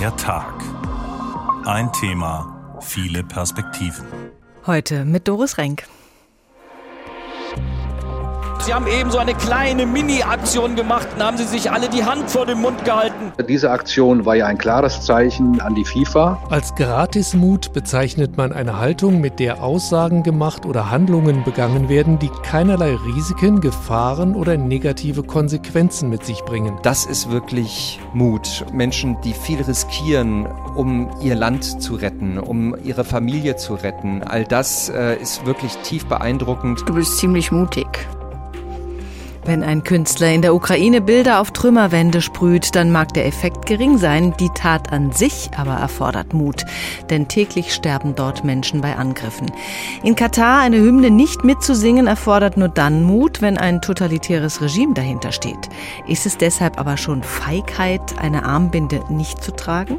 Der Tag. Ein Thema, viele Perspektiven. Heute mit Doris Renk. Sie haben eben so eine kleine Mini-Aktion gemacht und haben Sie sich alle die Hand vor den Mund gehalten. Diese Aktion war ja ein klares Zeichen an die FIFA. Als Gratismut bezeichnet man eine Haltung, mit der Aussagen gemacht oder Handlungen begangen werden, die keinerlei Risiken, Gefahren oder negative Konsequenzen mit sich bringen. Das ist wirklich Mut. Menschen, die viel riskieren, um ihr Land zu retten, um ihre Familie zu retten. All das äh, ist wirklich tief beeindruckend. Du bist ziemlich mutig. Wenn ein Künstler in der Ukraine Bilder auf Trümmerwände sprüht, dann mag der Effekt gering sein, die Tat an sich aber erfordert Mut, denn täglich sterben dort Menschen bei Angriffen. In Katar eine Hymne nicht mitzusingen erfordert nur dann Mut, wenn ein totalitäres Regime dahinter steht. Ist es deshalb aber schon Feigheit, eine Armbinde nicht zu tragen?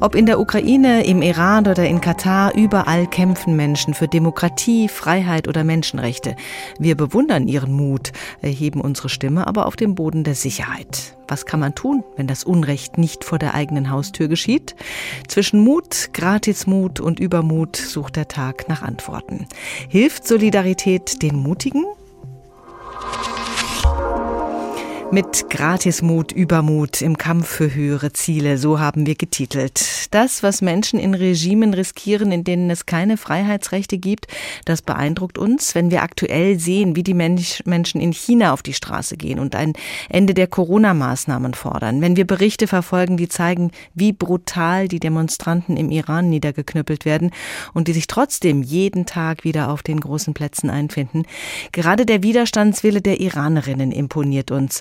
Ob in der Ukraine, im Iran oder in Katar, überall kämpfen Menschen für Demokratie, Freiheit oder Menschenrechte. Wir bewundern ihren Mut, erheben unsere Stimme aber auf dem Boden der Sicherheit. Was kann man tun, wenn das Unrecht nicht vor der eigenen Haustür geschieht? Zwischen Mut, Gratismut und Übermut sucht der Tag nach Antworten. Hilft Solidarität den Mutigen? Mit Gratismut, Übermut im Kampf für höhere Ziele, so haben wir getitelt. Das, was Menschen in Regimen riskieren, in denen es keine Freiheitsrechte gibt, das beeindruckt uns, wenn wir aktuell sehen, wie die Mensch Menschen in China auf die Straße gehen und ein Ende der Corona-Maßnahmen fordern. Wenn wir Berichte verfolgen, die zeigen, wie brutal die Demonstranten im Iran niedergeknüppelt werden und die sich trotzdem jeden Tag wieder auf den großen Plätzen einfinden. Gerade der Widerstandswille der Iranerinnen imponiert uns.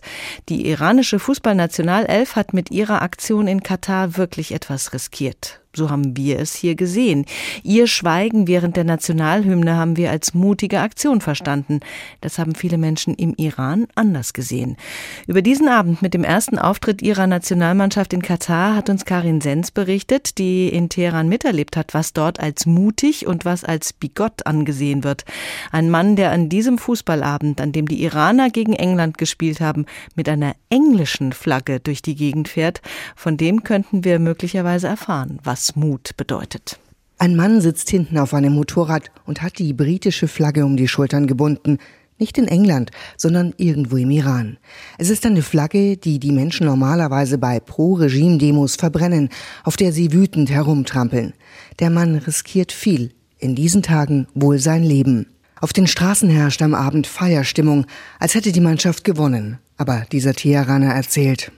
Die iranische Fußballnationalelf hat mit ihrer Aktion in Katar wirklich etwas riskiert. So haben wir es hier gesehen. Ihr Schweigen während der Nationalhymne haben wir als mutige Aktion verstanden. Das haben viele Menschen im Iran anders gesehen. Über diesen Abend mit dem ersten Auftritt ihrer Nationalmannschaft in Katar hat uns Karin Sens berichtet, die in Teheran miterlebt hat, was dort als mutig und was als bigott angesehen wird. Ein Mann, der an diesem Fußballabend, an dem die Iraner gegen England gespielt haben, mit einer englischen Flagge durch die Gegend fährt, von dem könnten wir möglicherweise erfahren, was was Mut bedeutet. Ein Mann sitzt hinten auf einem Motorrad und hat die britische Flagge um die Schultern gebunden. Nicht in England, sondern irgendwo im Iran. Es ist eine Flagge, die die Menschen normalerweise bei Pro-Regime-Demos verbrennen, auf der sie wütend herumtrampeln. Der Mann riskiert viel, in diesen Tagen wohl sein Leben. Auf den Straßen herrscht am Abend Feierstimmung, als hätte die Mannschaft gewonnen. Aber dieser Teheraner erzählt,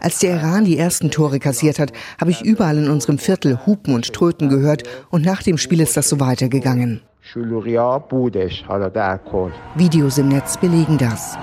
als der Iran die ersten Tore kassiert hat, habe ich überall in unserem Viertel Hupen und Tröten gehört und nach dem Spiel ist das so weitergegangen. Videos im Netz belegen das.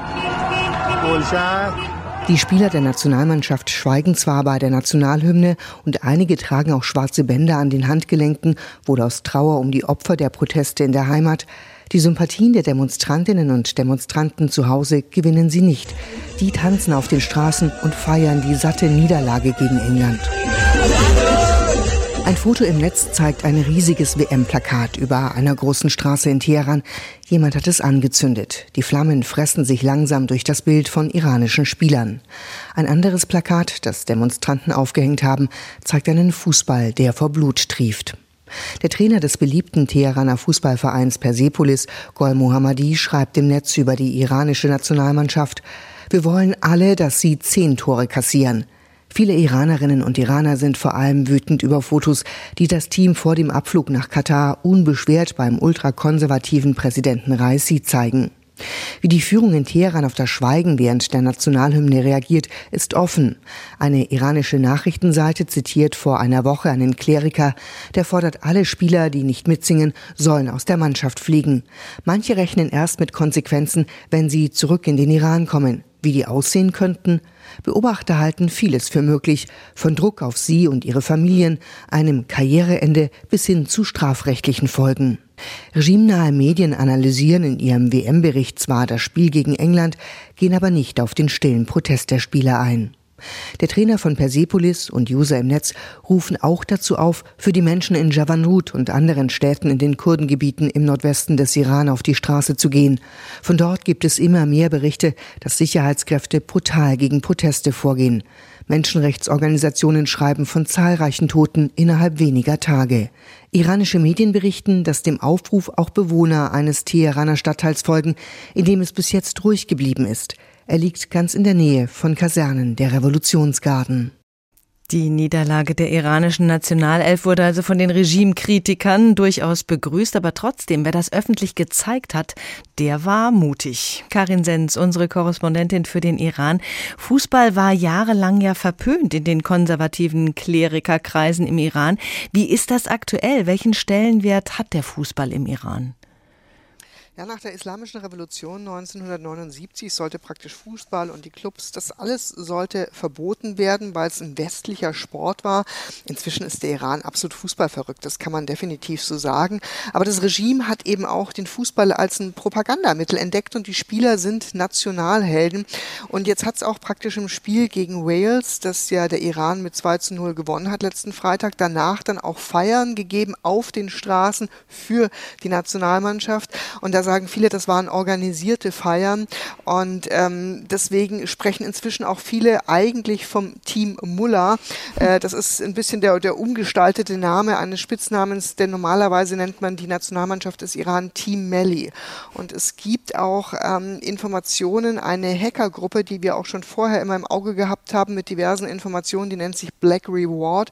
Die Spieler der Nationalmannschaft schweigen zwar bei der Nationalhymne und einige tragen auch schwarze Bänder an den Handgelenken, wohl aus Trauer um die Opfer der Proteste in der Heimat. Die Sympathien der Demonstrantinnen und Demonstranten zu Hause gewinnen sie nicht. Die tanzen auf den Straßen und feiern die satte Niederlage gegen England. Ein Foto im Netz zeigt ein riesiges WM-Plakat über einer großen Straße in Teheran. Jemand hat es angezündet. Die Flammen fressen sich langsam durch das Bild von iranischen Spielern. Ein anderes Plakat, das Demonstranten aufgehängt haben, zeigt einen Fußball, der vor Blut trieft. Der Trainer des beliebten Teheraner Fußballvereins Persepolis, Gol Mohammadi, schreibt im Netz über die iranische Nationalmannschaft, wir wollen alle, dass sie zehn Tore kassieren. Viele Iranerinnen und Iraner sind vor allem wütend über Fotos, die das Team vor dem Abflug nach Katar unbeschwert beim ultrakonservativen Präsidenten Raisi zeigen. Wie die Führung in Teheran auf das Schweigen während der Nationalhymne reagiert, ist offen. Eine iranische Nachrichtenseite zitiert vor einer Woche einen Kleriker, der fordert, alle Spieler, die nicht mitsingen, sollen aus der Mannschaft fliegen. Manche rechnen erst mit Konsequenzen, wenn sie zurück in den Iran kommen. Wie die aussehen könnten? Beobachter halten vieles für möglich, von Druck auf sie und ihre Familien, einem Karriereende bis hin zu strafrechtlichen Folgen. Regimenahe Medien analysieren in ihrem WM-Bericht zwar das Spiel gegen England, gehen aber nicht auf den stillen Protest der Spieler ein. Der Trainer von Persepolis und User im Netz rufen auch dazu auf, für die Menschen in Javanrut und anderen Städten in den Kurdengebieten im Nordwesten des Iran auf die Straße zu gehen. Von dort gibt es immer mehr Berichte, dass Sicherheitskräfte brutal gegen Proteste vorgehen. Menschenrechtsorganisationen schreiben von zahlreichen Toten innerhalb weniger Tage. Iranische Medien berichten, dass dem Aufruf auch Bewohner eines Teheraner Stadtteils folgen, in dem es bis jetzt ruhig geblieben ist. Er liegt ganz in der Nähe von Kasernen der Revolutionsgarden. Die Niederlage der iranischen Nationalelf wurde also von den Regimekritikern durchaus begrüßt, aber trotzdem, wer das öffentlich gezeigt hat, der war mutig. Karin Sens, unsere Korrespondentin für den Iran. Fußball war jahrelang ja verpönt in den konservativen Klerikerkreisen im Iran. Wie ist das aktuell? Welchen Stellenwert hat der Fußball im Iran? Ja, nach der Islamischen Revolution 1979 sollte praktisch Fußball und die Clubs, das alles sollte verboten werden, weil es ein westlicher Sport war. Inzwischen ist der Iran absolut fußballverrückt, das kann man definitiv so sagen. Aber das Regime hat eben auch den Fußball als ein Propagandamittel entdeckt und die Spieler sind Nationalhelden. Und jetzt hat es auch praktisch im Spiel gegen Wales, das ja der Iran mit 2 zu 0 gewonnen hat letzten Freitag, danach dann auch Feiern gegeben auf den Straßen für die Nationalmannschaft. Und sagen viele, das waren organisierte Feiern und ähm, deswegen sprechen inzwischen auch viele eigentlich vom Team Mullah. Äh, das ist ein bisschen der, der umgestaltete Name eines Spitznamens, denn normalerweise nennt man die Nationalmannschaft des Iran Team Melli. Und es gibt auch ähm, Informationen, eine Hackergruppe, die wir auch schon vorher immer im Auge gehabt haben mit diversen Informationen, die nennt sich Black Reward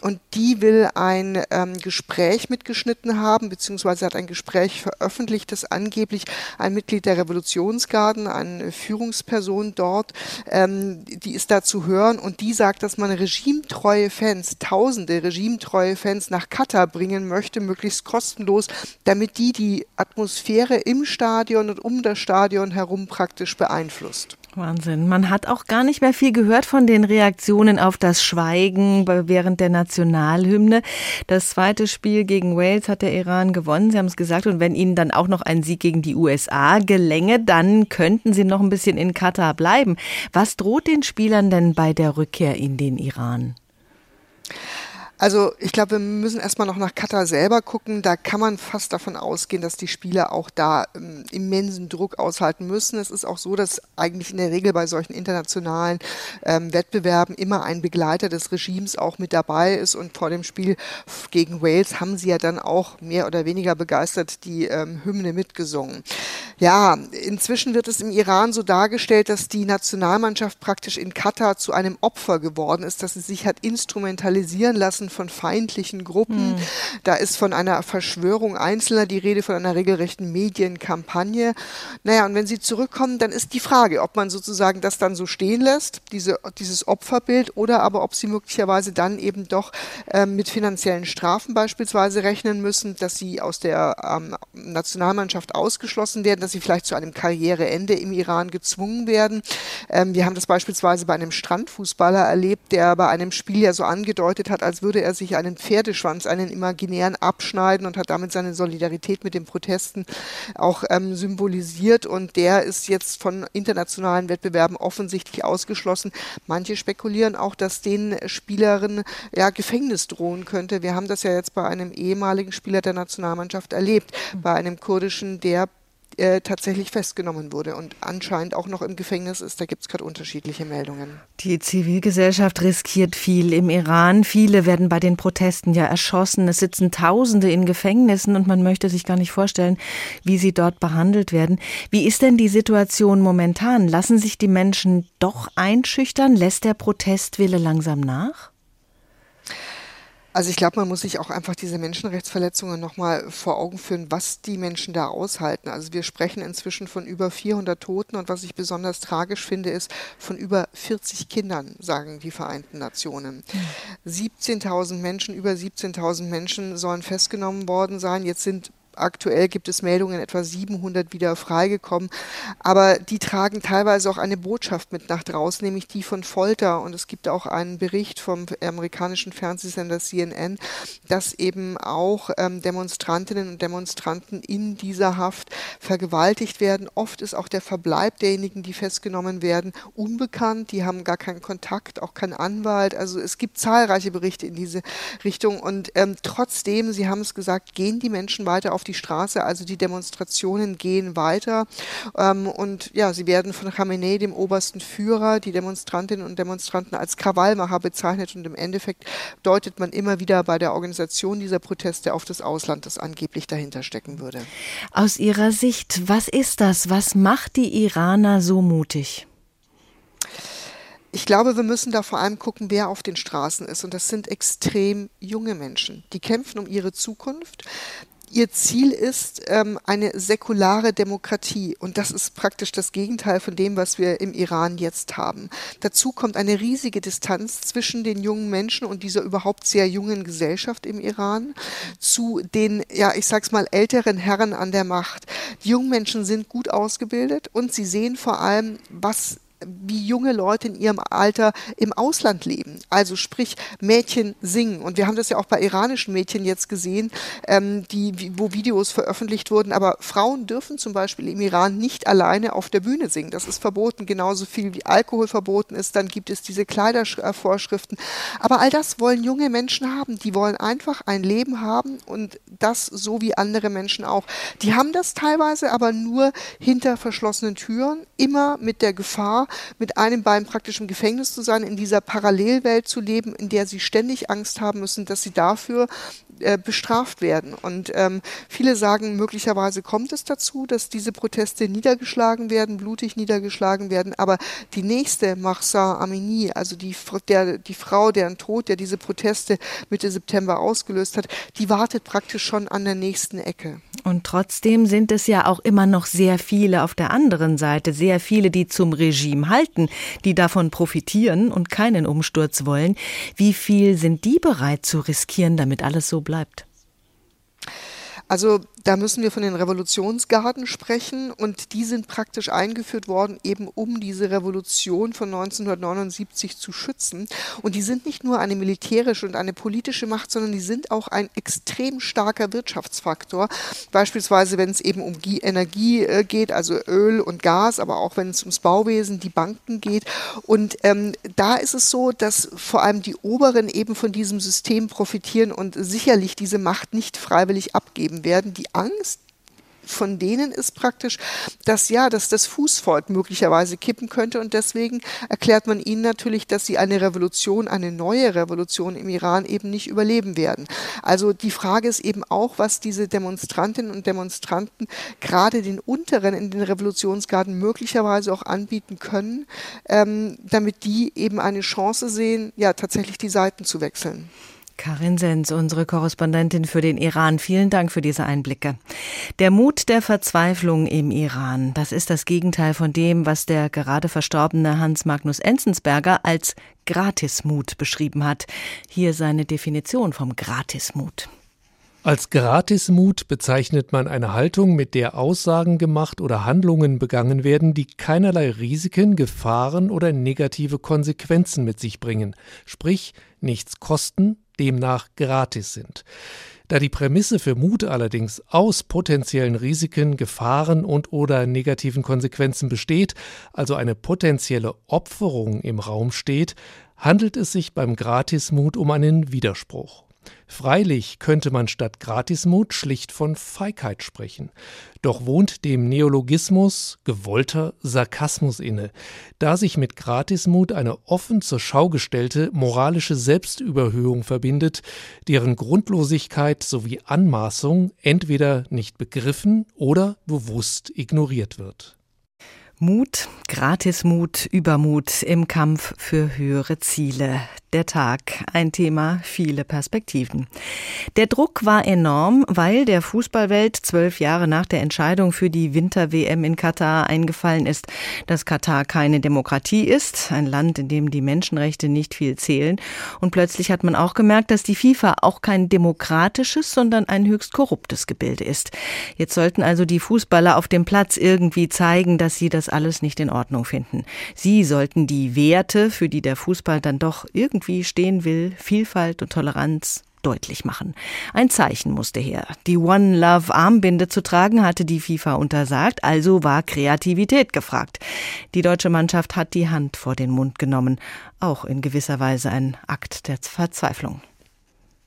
und die will ein ähm, Gespräch mitgeschnitten haben, beziehungsweise hat ein Gespräch veröffentlicht, das angeblich ein Mitglied der Revolutionsgarden, eine Führungsperson dort, ähm, die ist da zu hören und die sagt, dass man regimetreue Fans, tausende regimetreue Fans nach Katar bringen möchte, möglichst kostenlos, damit die die Atmosphäre im Stadion und um das Stadion herum praktisch beeinflusst. Wahnsinn. Man hat auch gar nicht mehr viel gehört von den Reaktionen auf das Schweigen während der Nationalhymne. Das zweite Spiel gegen Wales hat der Iran gewonnen. Sie haben es gesagt. Und wenn Ihnen dann auch noch ein Sieg gegen die USA gelänge, dann könnten Sie noch ein bisschen in Katar bleiben. Was droht den Spielern denn bei der Rückkehr in den Iran? Also ich glaube, wir müssen erstmal noch nach Katar selber gucken. Da kann man fast davon ausgehen, dass die Spieler auch da ähm, immensen Druck aushalten müssen. Es ist auch so, dass eigentlich in der Regel bei solchen internationalen ähm, Wettbewerben immer ein Begleiter des Regimes auch mit dabei ist. Und vor dem Spiel gegen Wales haben sie ja dann auch mehr oder weniger begeistert die ähm, Hymne mitgesungen. Ja, inzwischen wird es im Iran so dargestellt, dass die Nationalmannschaft praktisch in Katar zu einem Opfer geworden ist, dass sie sich hat instrumentalisieren lassen von feindlichen Gruppen. Mhm. Da ist von einer Verschwörung Einzelner die Rede, von einer regelrechten Medienkampagne. Naja, und wenn sie zurückkommen, dann ist die Frage, ob man sozusagen das dann so stehen lässt, diese, dieses Opferbild, oder aber ob sie möglicherweise dann eben doch äh, mit finanziellen Strafen beispielsweise rechnen müssen, dass sie aus der ähm, Nationalmannschaft ausgeschlossen werden, dass sie vielleicht zu einem Karriereende im Iran gezwungen werden. Ähm, wir haben das beispielsweise bei einem Strandfußballer erlebt, der bei einem Spiel ja so angedeutet hat, als würde würde er sich einen Pferdeschwanz, einen imaginären abschneiden und hat damit seine Solidarität mit den Protesten auch ähm, symbolisiert. Und der ist jetzt von internationalen Wettbewerben offensichtlich ausgeschlossen. Manche spekulieren auch, dass den Spielerinnen ja Gefängnis drohen könnte. Wir haben das ja jetzt bei einem ehemaligen Spieler der Nationalmannschaft erlebt, bei einem kurdischen, der äh, tatsächlich festgenommen wurde und anscheinend auch noch im Gefängnis ist. Da gibt es gerade unterschiedliche Meldungen. Die Zivilgesellschaft riskiert viel im Iran. Viele werden bei den Protesten ja erschossen. Es sitzen Tausende in Gefängnissen und man möchte sich gar nicht vorstellen, wie sie dort behandelt werden. Wie ist denn die Situation momentan? Lassen sich die Menschen doch einschüchtern? Lässt der Protestwille langsam nach? Also ich glaube, man muss sich auch einfach diese Menschenrechtsverletzungen nochmal vor Augen führen, was die Menschen da aushalten. Also wir sprechen inzwischen von über 400 Toten und was ich besonders tragisch finde, ist von über 40 Kindern, sagen die Vereinten Nationen. 17.000 Menschen, über 17.000 Menschen sollen festgenommen worden sein. Jetzt sind aktuell gibt es Meldungen, etwa 700 wieder freigekommen. Aber die tragen teilweise auch eine Botschaft mit nach draußen, nämlich die von Folter. Und es gibt auch einen Bericht vom amerikanischen Fernsehsender CNN, dass eben auch ähm, Demonstrantinnen und Demonstranten in dieser Haft vergewaltigt werden. Oft ist auch der Verbleib derjenigen, die festgenommen werden, unbekannt. Die haben gar keinen Kontakt, auch keinen Anwalt. Also es gibt zahlreiche Berichte in diese Richtung. Und ähm, trotzdem, Sie haben es gesagt, gehen die Menschen weiter auf die Straße. Also die Demonstrationen gehen weiter. Ähm, und ja, sie werden von Khamenei, dem obersten Führer, die Demonstrantinnen und Demonstranten als Krawallmacher bezeichnet. Und im Endeffekt deutet man immer wieder bei der Organisation dieser Proteste auf das Ausland, das angeblich dahinter stecken würde. Aus Ihrer Sicht, was ist das? Was macht die Iraner so mutig? Ich glaube, wir müssen da vor allem gucken, wer auf den Straßen ist. Und das sind extrem junge Menschen. Die kämpfen um ihre Zukunft. Ihr Ziel ist ähm, eine säkulare Demokratie und das ist praktisch das Gegenteil von dem, was wir im Iran jetzt haben. Dazu kommt eine riesige Distanz zwischen den jungen Menschen und dieser überhaupt sehr jungen Gesellschaft im Iran zu den, ja, ich sag's mal, älteren Herren an der Macht. Die jungen Menschen sind gut ausgebildet und sie sehen vor allem, was wie junge Leute in ihrem Alter im Ausland leben. Also sprich Mädchen singen. Und wir haben das ja auch bei iranischen Mädchen jetzt gesehen, ähm, die, wo Videos veröffentlicht wurden. Aber Frauen dürfen zum Beispiel im Iran nicht alleine auf der Bühne singen. Das ist verboten, genauso viel wie Alkohol verboten ist. Dann gibt es diese Kleidervorschriften. Aber all das wollen junge Menschen haben. Die wollen einfach ein Leben haben und das so wie andere Menschen auch. Die haben das teilweise aber nur hinter verschlossenen Türen, immer mit der Gefahr, mit einem Bein praktisch im Gefängnis zu sein, in dieser Parallelwelt zu leben, in der sie ständig Angst haben müssen, dass sie dafür äh, bestraft werden. Und ähm, viele sagen, möglicherweise kommt es dazu, dass diese Proteste niedergeschlagen werden, blutig niedergeschlagen werden. Aber die nächste Mahsa Amini, also die, der, die Frau, deren Tod, der diese Proteste Mitte September ausgelöst hat, die wartet praktisch schon an der nächsten Ecke. Und trotzdem sind es ja auch immer noch sehr viele auf der anderen Seite, sehr viele, die zum Regime halten, die davon profitieren und keinen Umsturz wollen. Wie viel sind die bereit zu riskieren, damit alles so bleibt? Also da müssen wir von den Revolutionsgarden sprechen und die sind praktisch eingeführt worden, eben um diese Revolution von 1979 zu schützen. Und die sind nicht nur eine militärische und eine politische Macht, sondern die sind auch ein extrem starker Wirtschaftsfaktor. Beispielsweise, wenn es eben um Energie äh, geht, also Öl und Gas, aber auch wenn es ums Bauwesen, die Banken geht. Und ähm, da ist es so, dass vor allem die Oberen eben von diesem System profitieren und sicherlich diese Macht nicht freiwillig abgeben werden. Die Angst von denen ist praktisch, dass ja, dass das Fußvolk möglicherweise kippen könnte und deswegen erklärt man ihnen natürlich, dass sie eine Revolution, eine neue Revolution im Iran eben nicht überleben werden. Also die Frage ist eben auch, was diese Demonstrantinnen und Demonstranten gerade den Unteren in den Revolutionsgarden möglicherweise auch anbieten können, ähm, damit die eben eine Chance sehen, ja tatsächlich die Seiten zu wechseln. Karin Sens, unsere Korrespondentin für den Iran. Vielen Dank für diese Einblicke. Der Mut der Verzweiflung im Iran, das ist das Gegenteil von dem, was der gerade verstorbene Hans Magnus Enzensberger als Gratismut beschrieben hat. Hier seine Definition vom Gratismut. Als Gratismut bezeichnet man eine Haltung, mit der Aussagen gemacht oder Handlungen begangen werden, die keinerlei Risiken, Gefahren oder negative Konsequenzen mit sich bringen, sprich nichts kosten, demnach gratis sind. Da die Prämisse für Mut allerdings aus potenziellen Risiken, Gefahren und oder negativen Konsequenzen besteht, also eine potenzielle Opferung im Raum steht, handelt es sich beim Gratismut um einen Widerspruch. Freilich könnte man statt Gratismut schlicht von Feigheit sprechen. Doch wohnt dem Neologismus gewollter Sarkasmus inne, da sich mit Gratismut eine offen zur Schau gestellte moralische Selbstüberhöhung verbindet, deren Grundlosigkeit sowie Anmaßung entweder nicht begriffen oder bewusst ignoriert wird. Mut, Gratismut, Übermut im Kampf für höhere Ziele. Der Tag, ein Thema, viele Perspektiven. Der Druck war enorm, weil der Fußballwelt zwölf Jahre nach der Entscheidung für die Winter-WM in Katar eingefallen ist, dass Katar keine Demokratie ist, ein Land, in dem die Menschenrechte nicht viel zählen. Und plötzlich hat man auch gemerkt, dass die FIFA auch kein demokratisches, sondern ein höchst korruptes Gebilde ist. Jetzt sollten also die Fußballer auf dem Platz irgendwie zeigen, dass sie das alles nicht in Ordnung finden. Sie sollten die Werte, für die der Fußball dann doch irgendwie stehen will, Vielfalt und Toleranz, deutlich machen. Ein Zeichen musste her. Die One Love Armbinde zu tragen hatte die FIFA untersagt, also war Kreativität gefragt. Die deutsche Mannschaft hat die Hand vor den Mund genommen, auch in gewisser Weise ein Akt der Verzweiflung.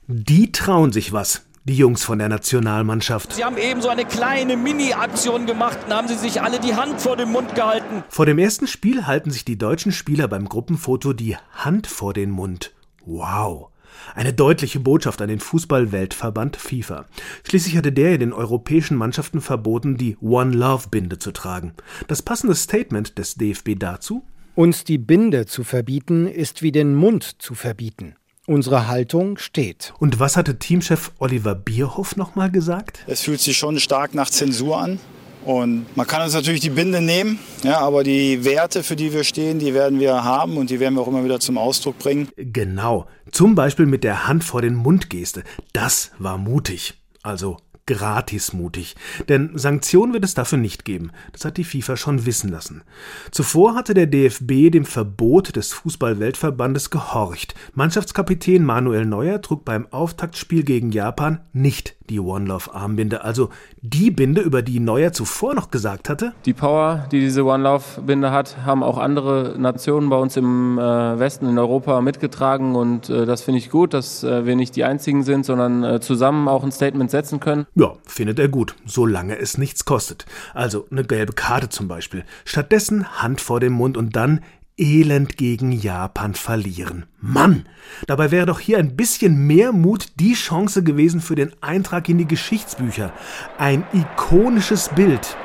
Die trauen sich was die Jungs von der Nationalmannschaft. Sie haben eben so eine kleine Mini-Aktion gemacht und haben sie sich alle die Hand vor den Mund gehalten. Vor dem ersten Spiel halten sich die deutschen Spieler beim Gruppenfoto die Hand vor den Mund. Wow. Eine deutliche Botschaft an den Fußball-Weltverband FIFA. Schließlich hatte der ja den europäischen Mannschaften verboten, die One Love Binde zu tragen. Das passende Statement des DFB dazu? Uns die Binde zu verbieten, ist wie den Mund zu verbieten. Unsere Haltung steht. Und was hatte Teamchef Oliver Bierhoff nochmal gesagt? Es fühlt sich schon stark nach Zensur an. Und man kann uns natürlich die Binde nehmen, ja, aber die Werte, für die wir stehen, die werden wir haben und die werden wir auch immer wieder zum Ausdruck bringen. Genau. Zum Beispiel mit der Hand vor den Mund-Geste. Das war mutig. Also gratis mutig. Denn Sanktionen wird es dafür nicht geben. Das hat die FIFA schon wissen lassen. Zuvor hatte der DFB dem Verbot des Fußball-Weltverbandes gehorcht. Mannschaftskapitän Manuel Neuer trug beim Auftaktspiel gegen Japan nicht die One Love Armbinde, also die Binde, über die Neuer zuvor noch gesagt hatte. Die Power, die diese One Love Binde hat, haben auch andere Nationen bei uns im äh, Westen in Europa mitgetragen und äh, das finde ich gut, dass äh, wir nicht die einzigen sind, sondern zusammen auch ein Statement setzen können. Ja, findet er gut, solange es nichts kostet. Also eine gelbe Karte zum Beispiel. Stattdessen Hand vor dem Mund und dann elend gegen Japan verlieren. Mann, dabei wäre doch hier ein bisschen mehr Mut die Chance gewesen für den Eintrag in die Geschichtsbücher. Ein ikonisches Bild.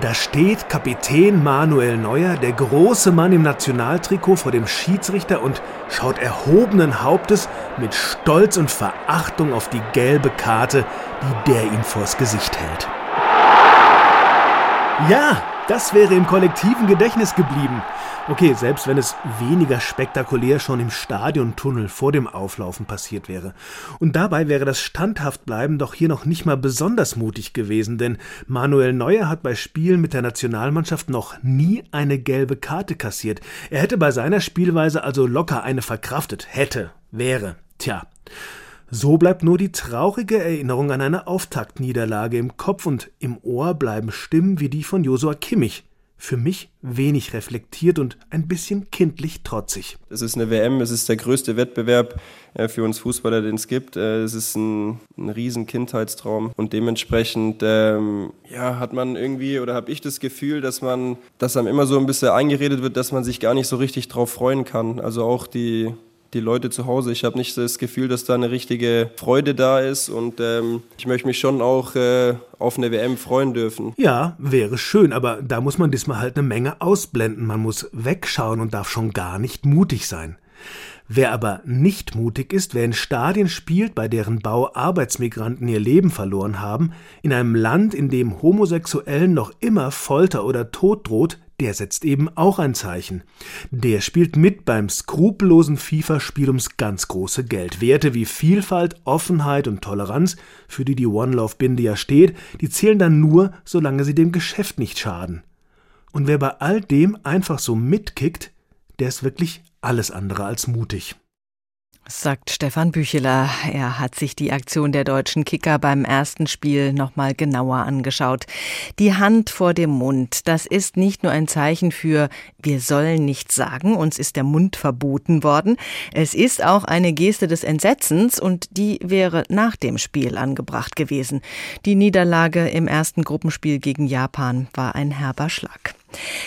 Da steht Kapitän Manuel Neuer, der große Mann im Nationaltrikot, vor dem Schiedsrichter und schaut erhobenen Hauptes mit Stolz und Verachtung auf die gelbe Karte, die der ihm vors Gesicht hält. Ja, das wäre im kollektiven Gedächtnis geblieben. Okay, selbst wenn es weniger spektakulär schon im Stadiontunnel vor dem Auflaufen passiert wäre. Und dabei wäre das Standhaftbleiben doch hier noch nicht mal besonders mutig gewesen, denn Manuel Neuer hat bei Spielen mit der Nationalmannschaft noch nie eine gelbe Karte kassiert. Er hätte bei seiner Spielweise also locker eine verkraftet. Hätte, wäre. Tja. So bleibt nur die traurige Erinnerung an eine Auftaktniederlage im Kopf und im Ohr bleiben Stimmen wie die von Josua Kimmich für mich wenig reflektiert und ein bisschen kindlich trotzig. Es ist eine WM, es ist der größte Wettbewerb äh, für uns Fußballer, den es gibt. Äh, es ist ein, ein riesen Kindheitstraum und dementsprechend ähm, ja, hat man irgendwie oder habe ich das Gefühl, dass man, dass einem immer so ein bisschen eingeredet wird, dass man sich gar nicht so richtig drauf freuen kann. Also auch die die Leute zu Hause. Ich habe nicht das Gefühl, dass da eine richtige Freude da ist und ähm, ich möchte mich schon auch äh, auf eine WM freuen dürfen. Ja, wäre schön, aber da muss man diesmal halt eine Menge ausblenden. Man muss wegschauen und darf schon gar nicht mutig sein. Wer aber nicht mutig ist, wer in Stadien spielt, bei deren Bau Arbeitsmigranten ihr Leben verloren haben, in einem Land, in dem Homosexuellen noch immer Folter oder Tod droht, der setzt eben auch ein Zeichen. Der spielt mit beim skrupellosen FIFA-Spiel ums ganz große Geld. Werte wie Vielfalt, Offenheit und Toleranz, für die die One Love Binde ja steht, die zählen dann nur, solange sie dem Geschäft nicht schaden. Und wer bei all dem einfach so mitkickt, der ist wirklich alles andere als mutig sagt Stefan Bücheler. Er hat sich die Aktion der deutschen Kicker beim ersten Spiel nochmal genauer angeschaut. Die Hand vor dem Mund, das ist nicht nur ein Zeichen für wir sollen nichts sagen, uns ist der Mund verboten worden. Es ist auch eine Geste des Entsetzens und die wäre nach dem Spiel angebracht gewesen. Die Niederlage im ersten Gruppenspiel gegen Japan war ein herber Schlag.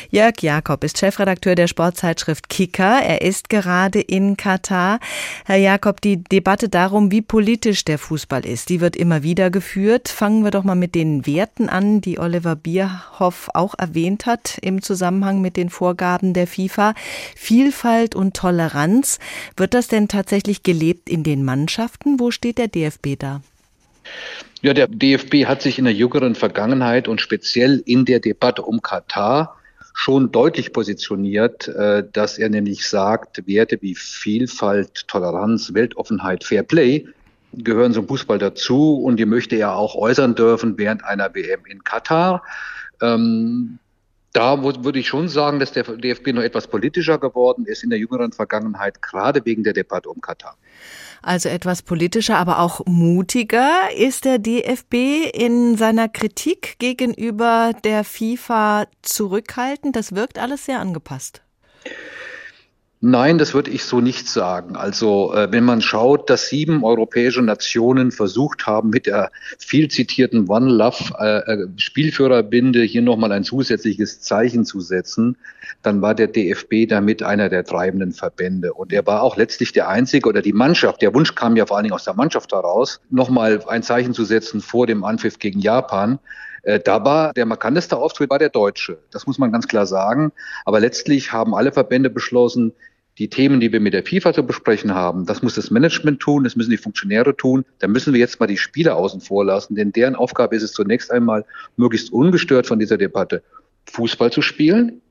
Jörg Jakob ist Chefredakteur der Sportzeitschrift Kicker. Er ist gerade in Katar. Herr Jakob, die Debatte darum, wie politisch der Fußball ist, die wird immer wieder geführt. Fangen wir doch mal mit den Werten an, die Oliver Bierhoff auch erwähnt hat im Zusammenhang mit den Vorgaben der FIFA. Vielfalt und Toleranz. Wird das denn tatsächlich gelebt in den Mannschaften? Wo steht der DFB da? Ja, der DFB hat sich in der jüngeren Vergangenheit und speziell in der Debatte um Katar schon deutlich positioniert, äh, dass er nämlich sagt, Werte wie Vielfalt, Toleranz, Weltoffenheit, Fair Play gehören zum Fußball dazu und die möchte er auch äußern dürfen während einer WM in Katar. Ähm, da würde ich schon sagen, dass der DFB noch etwas politischer geworden ist in der jüngeren Vergangenheit, gerade wegen der Debatte um Katar. Also etwas politischer, aber auch mutiger ist der DFB in seiner Kritik gegenüber der FIFA zurückhaltend. Das wirkt alles sehr angepasst. Nein, das würde ich so nicht sagen. Also äh, wenn man schaut, dass sieben europäische Nationen versucht haben, mit der viel zitierten One Love äh, äh Spielführerbinde hier nochmal ein zusätzliches Zeichen zu setzen, dann war der DFB damit einer der treibenden Verbände. Und er war auch letztlich der Einzige oder die Mannschaft, der Wunsch kam ja vor allen Dingen aus der Mannschaft heraus, nochmal ein Zeichen zu setzen vor dem Anpfiff gegen Japan. Äh, da war der markanteste Auftritt war der Deutsche. Das muss man ganz klar sagen. Aber letztlich haben alle Verbände beschlossen, die Themen, die wir mit der FIFA zu besprechen haben, das muss das Management tun, das müssen die Funktionäre tun. Da müssen wir jetzt mal die Spieler außen vor lassen, denn deren Aufgabe ist es zunächst einmal, möglichst ungestört von dieser Debatte Fußball zu spielen,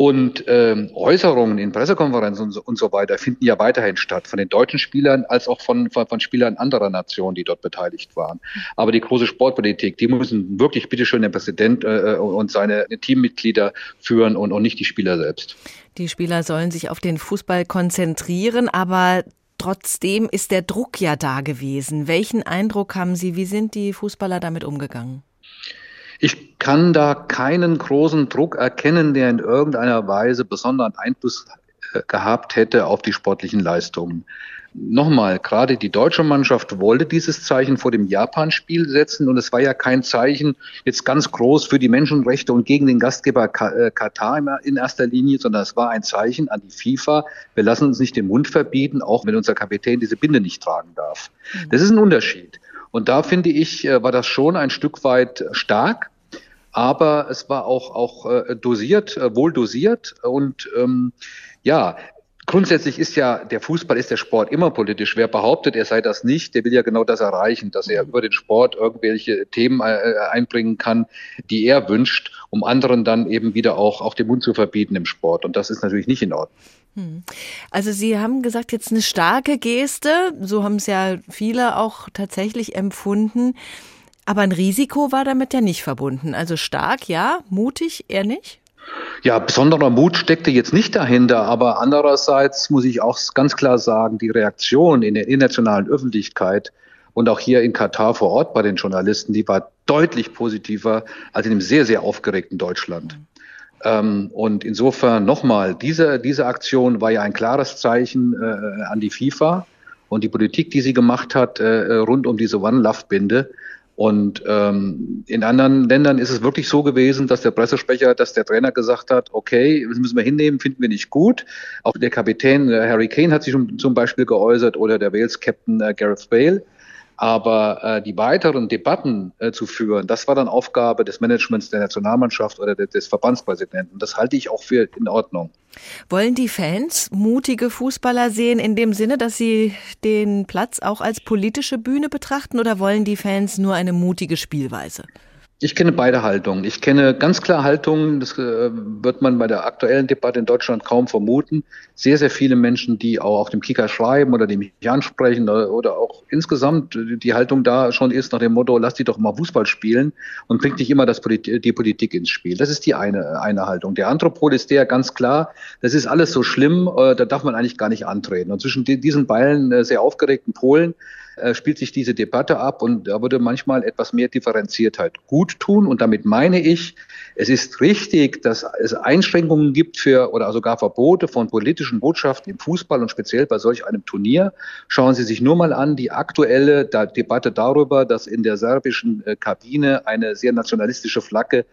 und ähm, Äußerungen in Pressekonferenzen und so, und so, weiter finden ja weiterhin statt, von den deutschen Spielern als auch von, von, von, Spielern anderer Nationen, die dort beteiligt waren. Aber die große Sportpolitik, die müssen wirklich bitteschön der Präsident äh, und seine Teammitglieder führen und, und nicht die Spieler selbst. Die Spieler sollen sich auf den Fußball konzentrieren, aber trotzdem ist der Druck ja da gewesen. Welchen Eindruck haben Sie? Wie sind die Fußballer damit umgegangen? Ich kann da keinen großen Druck erkennen, der in irgendeiner Weise besonderen Einfluss äh, gehabt hätte auf die sportlichen Leistungen. Nochmal, gerade die deutsche Mannschaft wollte dieses Zeichen vor dem Japan-Spiel setzen und es war ja kein Zeichen jetzt ganz groß für die Menschenrechte und gegen den Gastgeber äh, Katar in erster Linie, sondern es war ein Zeichen an die FIFA. Wir lassen uns nicht den Mund verbieten, auch wenn unser Kapitän diese Binde nicht tragen darf. Mhm. Das ist ein Unterschied. Und da finde ich, äh, war das schon ein Stück weit stark, aber es war auch, auch äh, dosiert, äh, wohl dosiert. Und ähm, ja, Grundsätzlich ist ja der Fußball, ist der Sport immer politisch. Wer behauptet, er sei das nicht, der will ja genau das erreichen, dass er über den Sport irgendwelche Themen einbringen kann, die er wünscht, um anderen dann eben wieder auch, auch den Mund zu verbieten im Sport. Und das ist natürlich nicht in Ordnung. Hm. Also Sie haben gesagt, jetzt eine starke Geste, so haben es ja viele auch tatsächlich empfunden. Aber ein Risiko war damit ja nicht verbunden. Also stark, ja, mutig, eher nicht? Ja, besonderer Mut steckte jetzt nicht dahinter, aber andererseits muss ich auch ganz klar sagen, die Reaktion in der internationalen Öffentlichkeit und auch hier in Katar vor Ort bei den Journalisten, die war deutlich positiver als in dem sehr, sehr aufgeregten Deutschland. Mhm. Ähm, und insofern nochmal, diese, diese Aktion war ja ein klares Zeichen äh, an die FIFA und die Politik, die sie gemacht hat äh, rund um diese One-Love-Binde. Und ähm, in anderen Ländern ist es wirklich so gewesen, dass der Pressesprecher, dass der Trainer gesagt hat, okay, das müssen wir hinnehmen, finden wir nicht gut. Auch der Kapitän äh, Harry Kane hat sich zum Beispiel geäußert oder der Wales-Captain äh, Gareth Bale. Aber äh, die weiteren Debatten äh, zu führen, das war dann Aufgabe des Managements der Nationalmannschaft oder de des Verbandspräsidenten. Das halte ich auch für in Ordnung. Wollen die Fans mutige Fußballer sehen in dem Sinne, dass sie den Platz auch als politische Bühne betrachten oder wollen die Fans nur eine mutige Spielweise? Ich kenne beide Haltungen. Ich kenne ganz klar Haltungen, das äh, wird man bei der aktuellen Debatte in Deutschland kaum vermuten. Sehr, sehr viele Menschen, die auch auf dem Kicker schreiben oder die mich ansprechen oder, oder auch insgesamt die Haltung da schon ist nach dem Motto, lass die doch mal Fußball spielen und bringt nicht immer das Polit die Politik ins Spiel. Das ist die eine, eine Haltung. Der andere ist der ganz klar, das ist alles so schlimm, äh, da darf man eigentlich gar nicht antreten. Und zwischen diesen beiden äh, sehr aufgeregten Polen äh, spielt sich diese Debatte ab und da würde manchmal etwas mehr Differenziertheit gut tun. Und damit meine ich, es ist richtig, dass es Einschränkungen gibt für oder sogar Verbote von politischen Botschaften im Fußball und speziell bei solch einem Turnier. Schauen Sie sich nur mal an die aktuelle Debatte darüber, dass in der serbischen äh, Kabine eine sehr nationalistische Flagge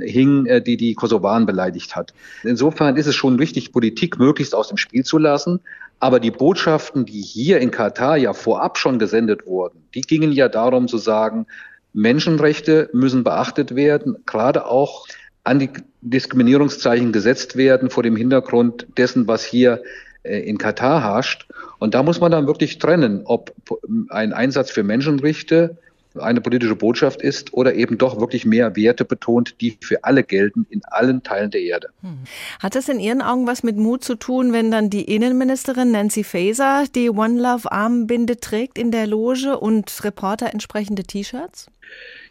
hing, äh, die die Kosovaren beleidigt hat. Insofern ist es schon wichtig, Politik möglichst aus dem Spiel zu lassen. Aber die Botschaften, die hier in Katar ja vorab schon gesendet wurden, die gingen ja darum zu sagen, Menschenrechte müssen beachtet werden, gerade auch Antidiskriminierungszeichen gesetzt werden vor dem Hintergrund dessen, was hier äh, in Katar herrscht. Und da muss man dann wirklich trennen, ob ein Einsatz für Menschenrechte eine politische Botschaft ist oder eben doch wirklich mehr Werte betont, die für alle gelten in allen Teilen der Erde. Hm. Hat es in Ihren Augen was mit Mut zu tun, wenn dann die Innenministerin Nancy Faeser die One Love Armbinde trägt in der Loge und Reporter entsprechende T-Shirts?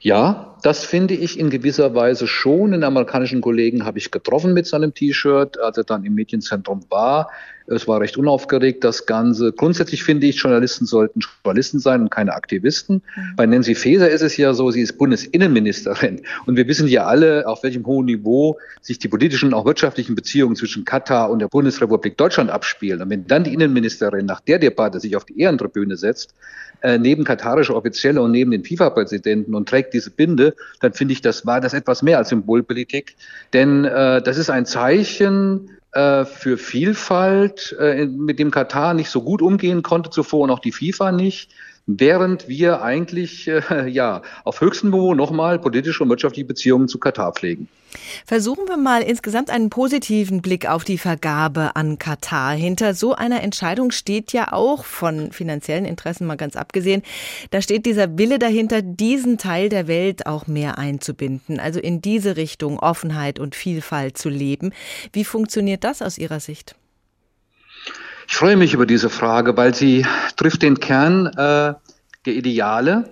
Ja, das finde ich in gewisser Weise schon. Den amerikanischen Kollegen habe ich getroffen mit seinem T-Shirt, als er dann im Medienzentrum war. Es war recht unaufgeregt, das Ganze. Grundsätzlich finde ich, Journalisten sollten Journalisten sein und keine Aktivisten. Mhm. Bei Nancy Faeser ist es ja so, sie ist Bundesinnenministerin. Und wir wissen ja alle, auf welchem hohen Niveau sich die politischen, auch wirtschaftlichen Beziehungen zwischen Katar und der Bundesrepublik Deutschland abspielen. Und wenn dann die Innenministerin nach der Debatte sich auf die Ehrentribüne setzt, äh, neben katarische Offizielle und neben den FIFA-Präsidenten und trägt diese Binde, dann finde ich, das war das etwas mehr als Symbolpolitik. Denn äh, das ist ein Zeichen äh, für Vielfalt, äh, mit dem Katar nicht so gut umgehen konnte zuvor und auch die FIFA nicht während wir eigentlich äh, ja auf höchstem Niveau nochmal politische und wirtschaftliche Beziehungen zu Katar pflegen. Versuchen wir mal insgesamt einen positiven Blick auf die Vergabe an Katar. Hinter so einer Entscheidung steht ja auch von finanziellen Interessen mal ganz abgesehen, da steht dieser Wille dahinter, diesen Teil der Welt auch mehr einzubinden, also in diese Richtung Offenheit und Vielfalt zu leben. Wie funktioniert das aus Ihrer Sicht? Ich freue mich über diese Frage, weil sie trifft den Kern äh, der Ideale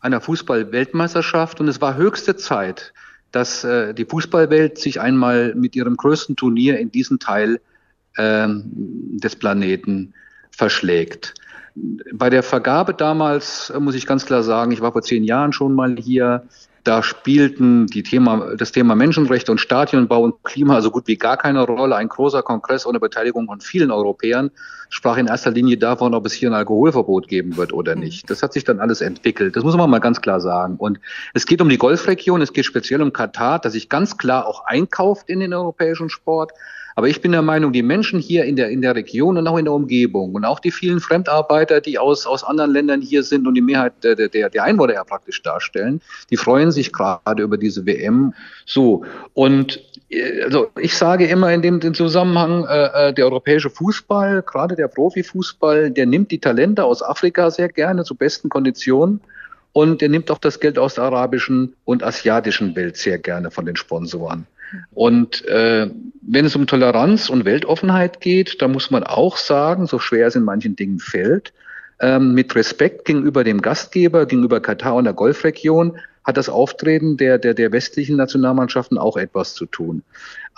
einer Fußball-Weltmeisterschaft und es war höchste Zeit, dass äh, die Fußballwelt sich einmal mit ihrem größten Turnier in diesen Teil äh, des Planeten verschlägt. Bei der Vergabe damals äh, muss ich ganz klar sagen, ich war vor zehn Jahren schon mal hier, da spielten die Thema, das Thema Menschenrechte und Stadionbau und Klima so gut wie gar keine Rolle. Ein großer Kongress ohne Beteiligung von vielen Europäern sprach in erster Linie davon, ob es hier ein Alkoholverbot geben wird oder nicht. Das hat sich dann alles entwickelt. Das muss man mal ganz klar sagen. Und es geht um die Golfregion, es geht speziell um Katar, das sich ganz klar auch einkauft in den europäischen Sport. Aber ich bin der Meinung, die Menschen hier in der, in der Region und auch in der Umgebung und auch die vielen Fremdarbeiter, die aus, aus anderen Ländern hier sind und die Mehrheit der, der, der Einwohner ja praktisch darstellen, die freuen sich gerade über diese WM. So. Und äh, also ich sage immer in dem, dem Zusammenhang, äh, äh, der europäische Fußball, gerade der Profifußball, der nimmt die Talente aus Afrika sehr gerne zu besten Konditionen. Und er nimmt auch das Geld aus der arabischen und asiatischen Welt sehr gerne von den Sponsoren. Und äh, wenn es um Toleranz und Weltoffenheit geht, da muss man auch sagen, so schwer es in manchen Dingen fällt, ähm, mit Respekt gegenüber dem Gastgeber, gegenüber Katar und der Golfregion, hat das Auftreten der, der, der westlichen Nationalmannschaften auch etwas zu tun.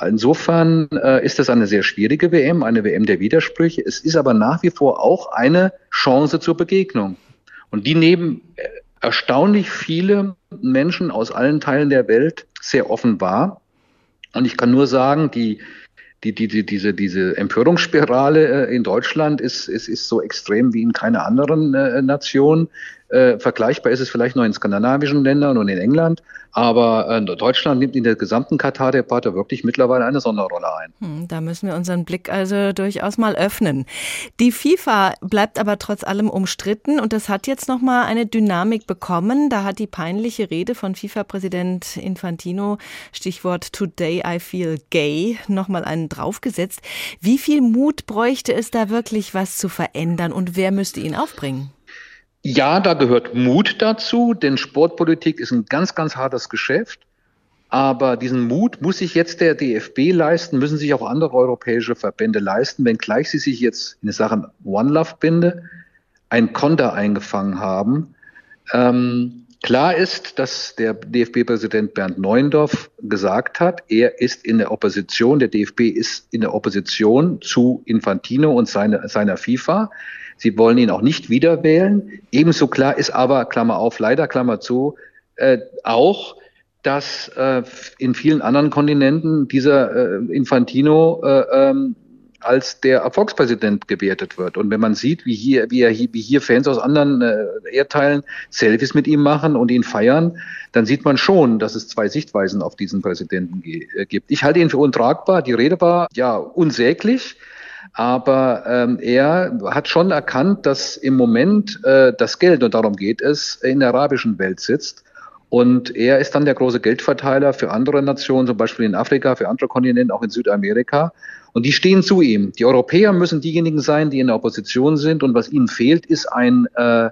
Insofern äh, ist das eine sehr schwierige WM, eine WM der Widersprüche. Es ist aber nach wie vor auch eine Chance zur Begegnung. Und die nehmen äh, erstaunlich viele Menschen aus allen Teilen der Welt sehr offen wahr. Und ich kann nur sagen, die, die, die, die, diese, diese Empörungsspirale äh, in Deutschland ist, ist, ist so extrem wie in keiner anderen äh, Nation. Äh, vergleichbar ist es vielleicht nur in skandinavischen Ländern und in England. Aber äh, Deutschland nimmt in der gesamten Katar-Debatte wirklich mittlerweile eine Sonderrolle ein. Hm, da müssen wir unseren Blick also durchaus mal öffnen. Die FIFA bleibt aber trotz allem umstritten und das hat jetzt nochmal eine Dynamik bekommen. Da hat die peinliche Rede von FIFA-Präsident Infantino, Stichwort Today I feel gay, nochmal einen draufgesetzt. Wie viel Mut bräuchte es da wirklich, was zu verändern und wer müsste ihn aufbringen? Ja, da gehört Mut dazu, denn Sportpolitik ist ein ganz, ganz hartes Geschäft. Aber diesen Mut muss sich jetzt der DFB leisten, müssen sich auch andere europäische Verbände leisten, wenngleich sie sich jetzt in Sachen One Love Binde ein Konter eingefangen haben, ähm, Klar ist, dass der DFB-Präsident Bernd Neuendorf gesagt hat, er ist in der Opposition, der DFB ist in der Opposition zu Infantino und seine, seiner FIFA. Sie wollen ihn auch nicht wieder wählen. Ebenso klar ist aber, Klammer auf, leider, Klammer zu, äh, auch, dass äh, in vielen anderen Kontinenten dieser äh, Infantino äh, ähm, als der Erfolgspräsident gewertet wird. Und wenn man sieht, wie hier, wie, er, wie hier Fans aus anderen äh, Erdteilen Selfies mit ihm machen und ihn feiern, dann sieht man schon, dass es zwei Sichtweisen auf diesen Präsidenten äh, gibt. Ich halte ihn für untragbar. Die Rede war ja unsäglich. Aber ähm, er hat schon erkannt, dass im Moment äh, das Geld, und darum geht es, in der arabischen Welt sitzt. Und er ist dann der große Geldverteiler für andere Nationen, zum Beispiel in Afrika, für andere Kontinente, auch in Südamerika. Und die stehen zu ihm. Die Europäer müssen diejenigen sein, die in der Opposition sind. Und was ihnen fehlt, ist ein, äh,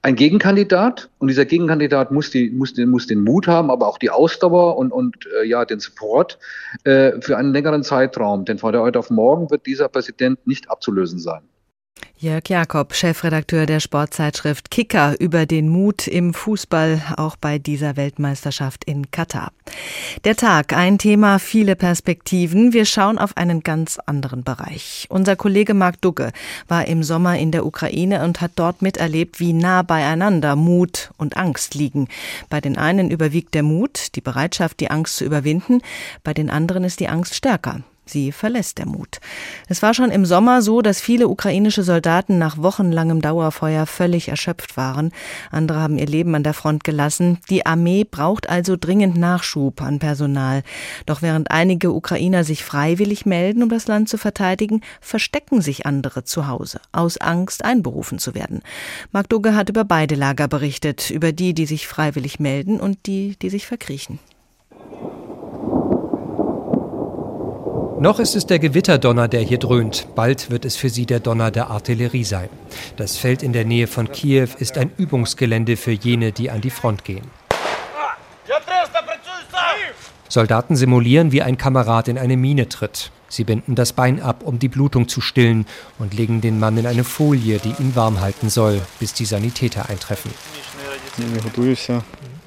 ein Gegenkandidat. Und dieser Gegenkandidat muss, die, muss, den, muss den Mut haben, aber auch die Ausdauer und, und äh, ja, den Support äh, für einen längeren Zeitraum. Denn von heute auf morgen wird dieser Präsident nicht abzulösen sein. Jörg Jakob, Chefredakteur der Sportzeitschrift Kicker über den Mut im Fußball, auch bei dieser Weltmeisterschaft in Katar. Der Tag, ein Thema, viele Perspektiven. Wir schauen auf einen ganz anderen Bereich. Unser Kollege Marc Dugge war im Sommer in der Ukraine und hat dort miterlebt, wie nah beieinander Mut und Angst liegen. Bei den einen überwiegt der Mut, die Bereitschaft, die Angst zu überwinden. Bei den anderen ist die Angst stärker. Sie verlässt der Mut. Es war schon im Sommer so, dass viele ukrainische Soldaten nach wochenlangem Dauerfeuer völlig erschöpft waren. Andere haben ihr Leben an der Front gelassen. Die Armee braucht also dringend Nachschub an Personal. Doch während einige Ukrainer sich freiwillig melden, um das Land zu verteidigen, verstecken sich andere zu Hause, aus Angst einberufen zu werden. Mark Dugge hat über beide Lager berichtet, über die, die sich freiwillig melden und die, die sich verkriechen. Noch ist es der Gewitterdonner, der hier dröhnt. Bald wird es für sie der Donner der Artillerie sein. Das Feld in der Nähe von Kiew ist ein Übungsgelände für jene, die an die Front gehen. Soldaten simulieren, wie ein Kamerad in eine Mine tritt. Sie binden das Bein ab, um die Blutung zu stillen und legen den Mann in eine Folie, die ihn warm halten soll, bis die Sanitäter eintreffen.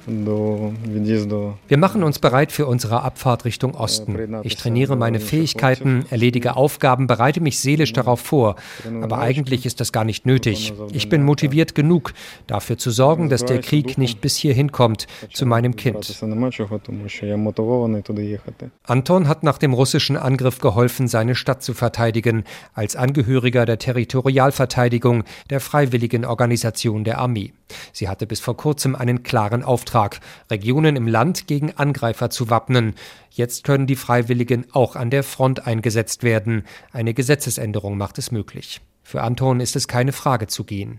Wir machen uns bereit für unsere Abfahrt Richtung Osten. Ich trainiere meine Fähigkeiten, erledige Aufgaben, bereite mich seelisch darauf vor. Aber eigentlich ist das gar nicht nötig. Ich bin motiviert genug, dafür zu sorgen, dass der Krieg nicht bis hierhin kommt, zu meinem Kind. Anton hat nach dem russischen Angriff geholfen, seine Stadt zu verteidigen, als Angehöriger der Territorialverteidigung der Freiwilligen Organisation der Armee. Sie hatte bis vor kurzem einen klaren Auftrag, Regionen im Land gegen Angreifer zu wappnen. Jetzt können die Freiwilligen auch an der Front eingesetzt werden. Eine Gesetzesänderung macht es möglich. Für Anton ist es keine Frage zu gehen.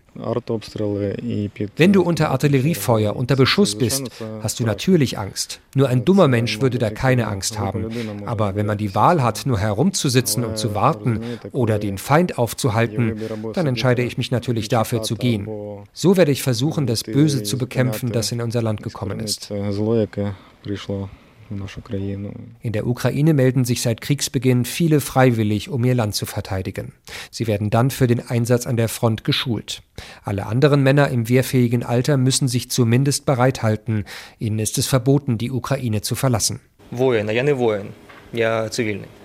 Wenn du unter Artilleriefeuer, unter Beschuss bist, hast du natürlich Angst. Nur ein dummer Mensch würde da keine Angst haben. Aber wenn man die Wahl hat, nur herumzusitzen und zu warten oder den Feind aufzuhalten, dann entscheide ich mich natürlich dafür zu gehen. So werde ich versuchen, das Böse zu bekämpfen, das in unser Land gekommen ist. In der Ukraine melden sich seit Kriegsbeginn viele freiwillig, um ihr Land zu verteidigen. Sie werden dann für den Einsatz an der Front geschult. Alle anderen Männer im wehrfähigen Alter müssen sich zumindest bereithalten. Ihnen ist es verboten, die Ukraine zu verlassen.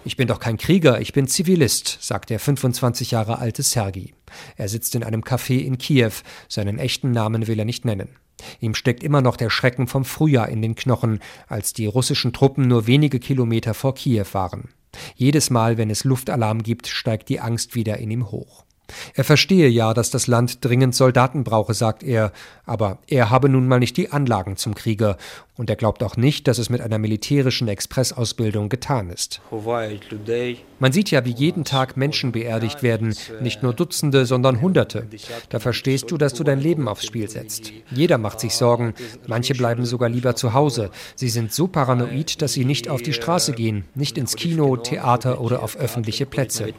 Ich bin doch kein Krieger, ich bin Zivilist, sagt der 25 Jahre alte Sergi. Er sitzt in einem Café in Kiew. Seinen echten Namen will er nicht nennen. Ihm steckt immer noch der Schrecken vom Frühjahr in den Knochen, als die russischen Truppen nur wenige Kilometer vor Kiew waren. Jedes Mal, wenn es Luftalarm gibt, steigt die Angst wieder in ihm hoch. Er verstehe ja, dass das Land dringend Soldaten brauche, sagt er, aber er habe nun mal nicht die Anlagen zum Krieger, und er glaubt auch nicht, dass es mit einer militärischen Expressausbildung getan ist. Man sieht ja, wie jeden Tag Menschen beerdigt werden, nicht nur Dutzende, sondern Hunderte. Da verstehst du, dass du dein Leben aufs Spiel setzt. Jeder macht sich Sorgen, manche bleiben sogar lieber zu Hause. Sie sind so paranoid, dass sie nicht auf die Straße gehen, nicht ins Kino, Theater oder auf öffentliche Plätze.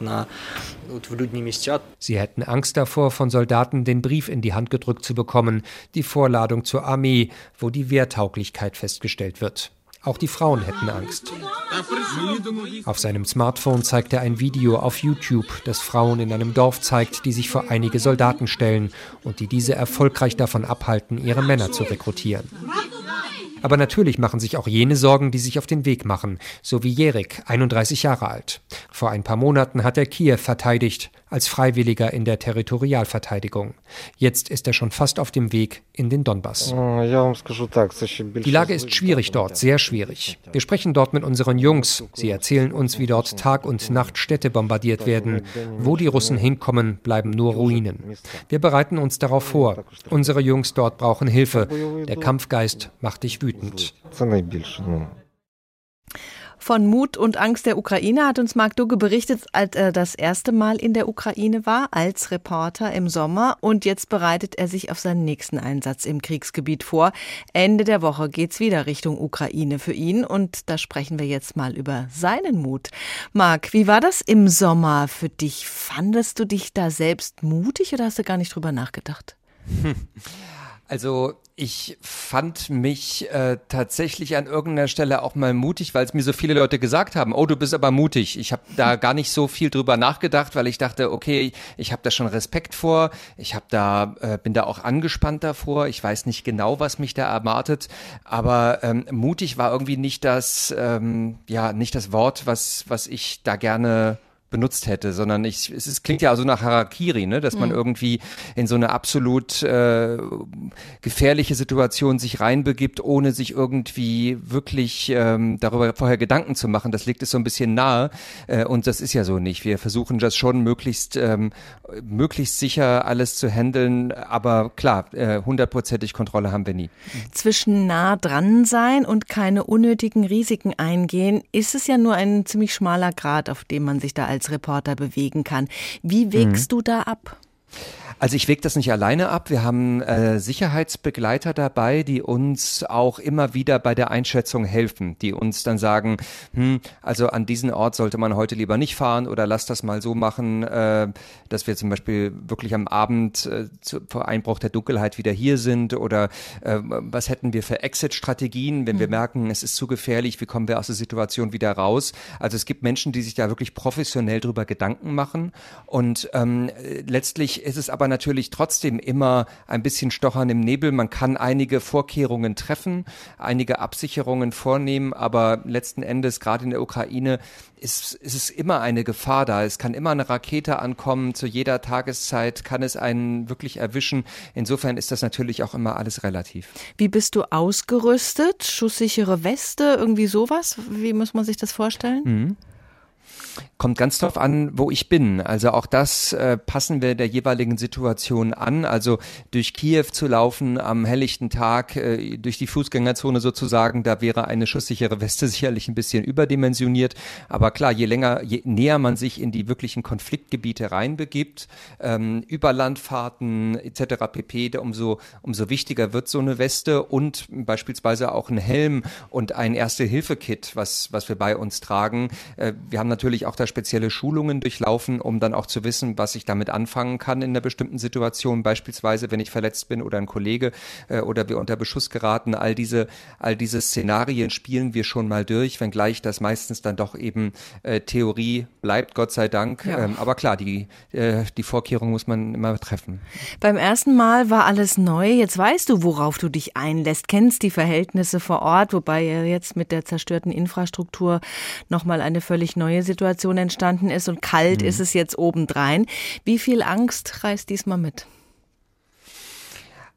Sie hätten Angst davor, von Soldaten den Brief in die Hand gedrückt zu bekommen, die Vorladung zur Armee, wo die Wehrtauglichkeit festgestellt wird. Auch die Frauen hätten Angst. Auf seinem Smartphone zeigt er ein Video auf YouTube, das Frauen in einem Dorf zeigt, die sich vor einige Soldaten stellen und die diese erfolgreich davon abhalten, ihre Männer zu rekrutieren. Aber natürlich machen sich auch jene Sorgen, die sich auf den Weg machen, so wie Jerik, 31 Jahre alt. Vor ein paar Monaten hat er Kiew verteidigt, als Freiwilliger in der Territorialverteidigung. Jetzt ist er schon fast auf dem Weg in den Donbass. Die Lage ist schwierig dort, sehr schwierig. Wir sprechen dort mit unseren Jungs. Sie erzählen uns, wie dort Tag und Nacht Städte bombardiert werden. Wo die Russen hinkommen, bleiben nur Ruinen. Wir bereiten uns darauf vor. Unsere Jungs dort brauchen Hilfe. Der Kampfgeist macht dich wütend. Von Mut und Angst der Ukraine hat uns Marc Dugge berichtet, als er das erste Mal in der Ukraine war, als Reporter im Sommer. Und jetzt bereitet er sich auf seinen nächsten Einsatz im Kriegsgebiet vor. Ende der Woche geht's wieder Richtung Ukraine für ihn. Und da sprechen wir jetzt mal über seinen Mut. Marc, wie war das im Sommer für dich? Fandest du dich da selbst mutig oder hast du gar nicht drüber nachgedacht? Hm. Also ich fand mich äh, tatsächlich an irgendeiner Stelle auch mal mutig, weil es mir so viele Leute gesagt haben, oh, du bist aber mutig. Ich habe da gar nicht so viel drüber nachgedacht, weil ich dachte, okay, ich habe da schon Respekt vor, ich habe da äh, bin da auch angespannt davor. Ich weiß nicht genau, was mich da erwartet, aber ähm, mutig war irgendwie nicht das ähm, ja nicht das Wort, was was ich da gerne benutzt hätte, sondern ich, es ist, klingt ja so nach Harakiri, ne, dass man mhm. irgendwie in so eine absolut äh, gefährliche Situation sich reinbegibt, ohne sich irgendwie wirklich ähm, darüber vorher Gedanken zu machen. Das legt es so ein bisschen nahe äh, und das ist ja so nicht. Wir versuchen das schon möglichst ähm, möglichst sicher alles zu handeln, aber klar, äh, hundertprozentig äh, Kontrolle haben wir nie. Zwischen nah dran sein und keine unnötigen Risiken eingehen, ist es ja nur ein ziemlich schmaler Grad, auf dem man sich da als als Reporter bewegen kann. Wie wägst mhm. du da ab? Also ich wege das nicht alleine ab. Wir haben äh, Sicherheitsbegleiter dabei, die uns auch immer wieder bei der Einschätzung helfen, die uns dann sagen, hm, also an diesen Ort sollte man heute lieber nicht fahren oder lass das mal so machen, äh, dass wir zum Beispiel wirklich am Abend äh, zu, vor Einbruch der Dunkelheit wieder hier sind oder äh, was hätten wir für Exit-Strategien, wenn mhm. wir merken, es ist zu gefährlich, wie kommen wir aus der Situation wieder raus. Also es gibt Menschen, die sich da wirklich professionell drüber Gedanken machen und ähm, letztlich ist es aber aber natürlich trotzdem immer ein bisschen stochern im Nebel. Man kann einige Vorkehrungen treffen, einige Absicherungen vornehmen, aber letzten Endes, gerade in der Ukraine, ist, ist es immer eine Gefahr da. Es kann immer eine Rakete ankommen, zu jeder Tageszeit kann es einen wirklich erwischen. Insofern ist das natürlich auch immer alles relativ. Wie bist du ausgerüstet? Schusssichere Weste, irgendwie sowas? Wie muss man sich das vorstellen? Mhm. Kommt ganz drauf an, wo ich bin. Also auch das äh, passen wir der jeweiligen Situation an. Also durch Kiew zu laufen am helllichten Tag, äh, durch die Fußgängerzone sozusagen, da wäre eine schusssichere Weste sicherlich ein bisschen überdimensioniert. Aber klar, je länger, je näher man sich in die wirklichen Konfliktgebiete reinbegibt, ähm, Überlandfahrten etc. pp., umso, umso wichtiger wird so eine Weste und beispielsweise auch ein Helm und ein Erste-Hilfe-Kit, was, was wir bei uns tragen. Äh, wir haben natürlich auch da spezielle Schulungen durchlaufen, um dann auch zu wissen, was ich damit anfangen kann in einer bestimmten Situation, beispielsweise wenn ich verletzt bin oder ein Kollege äh, oder wir unter Beschuss geraten. All diese, all diese Szenarien spielen wir schon mal durch, wenngleich das meistens dann doch eben äh, Theorie bleibt, Gott sei Dank. Ja. Ähm, aber klar, die, äh, die Vorkehrung muss man immer treffen. Beim ersten Mal war alles neu. Jetzt weißt du, worauf du dich einlässt, kennst die Verhältnisse vor Ort, wobei jetzt mit der zerstörten Infrastruktur nochmal eine völlig neue Situation Situation entstanden ist und kalt mhm. ist es jetzt obendrein. Wie viel Angst reißt diesmal mit?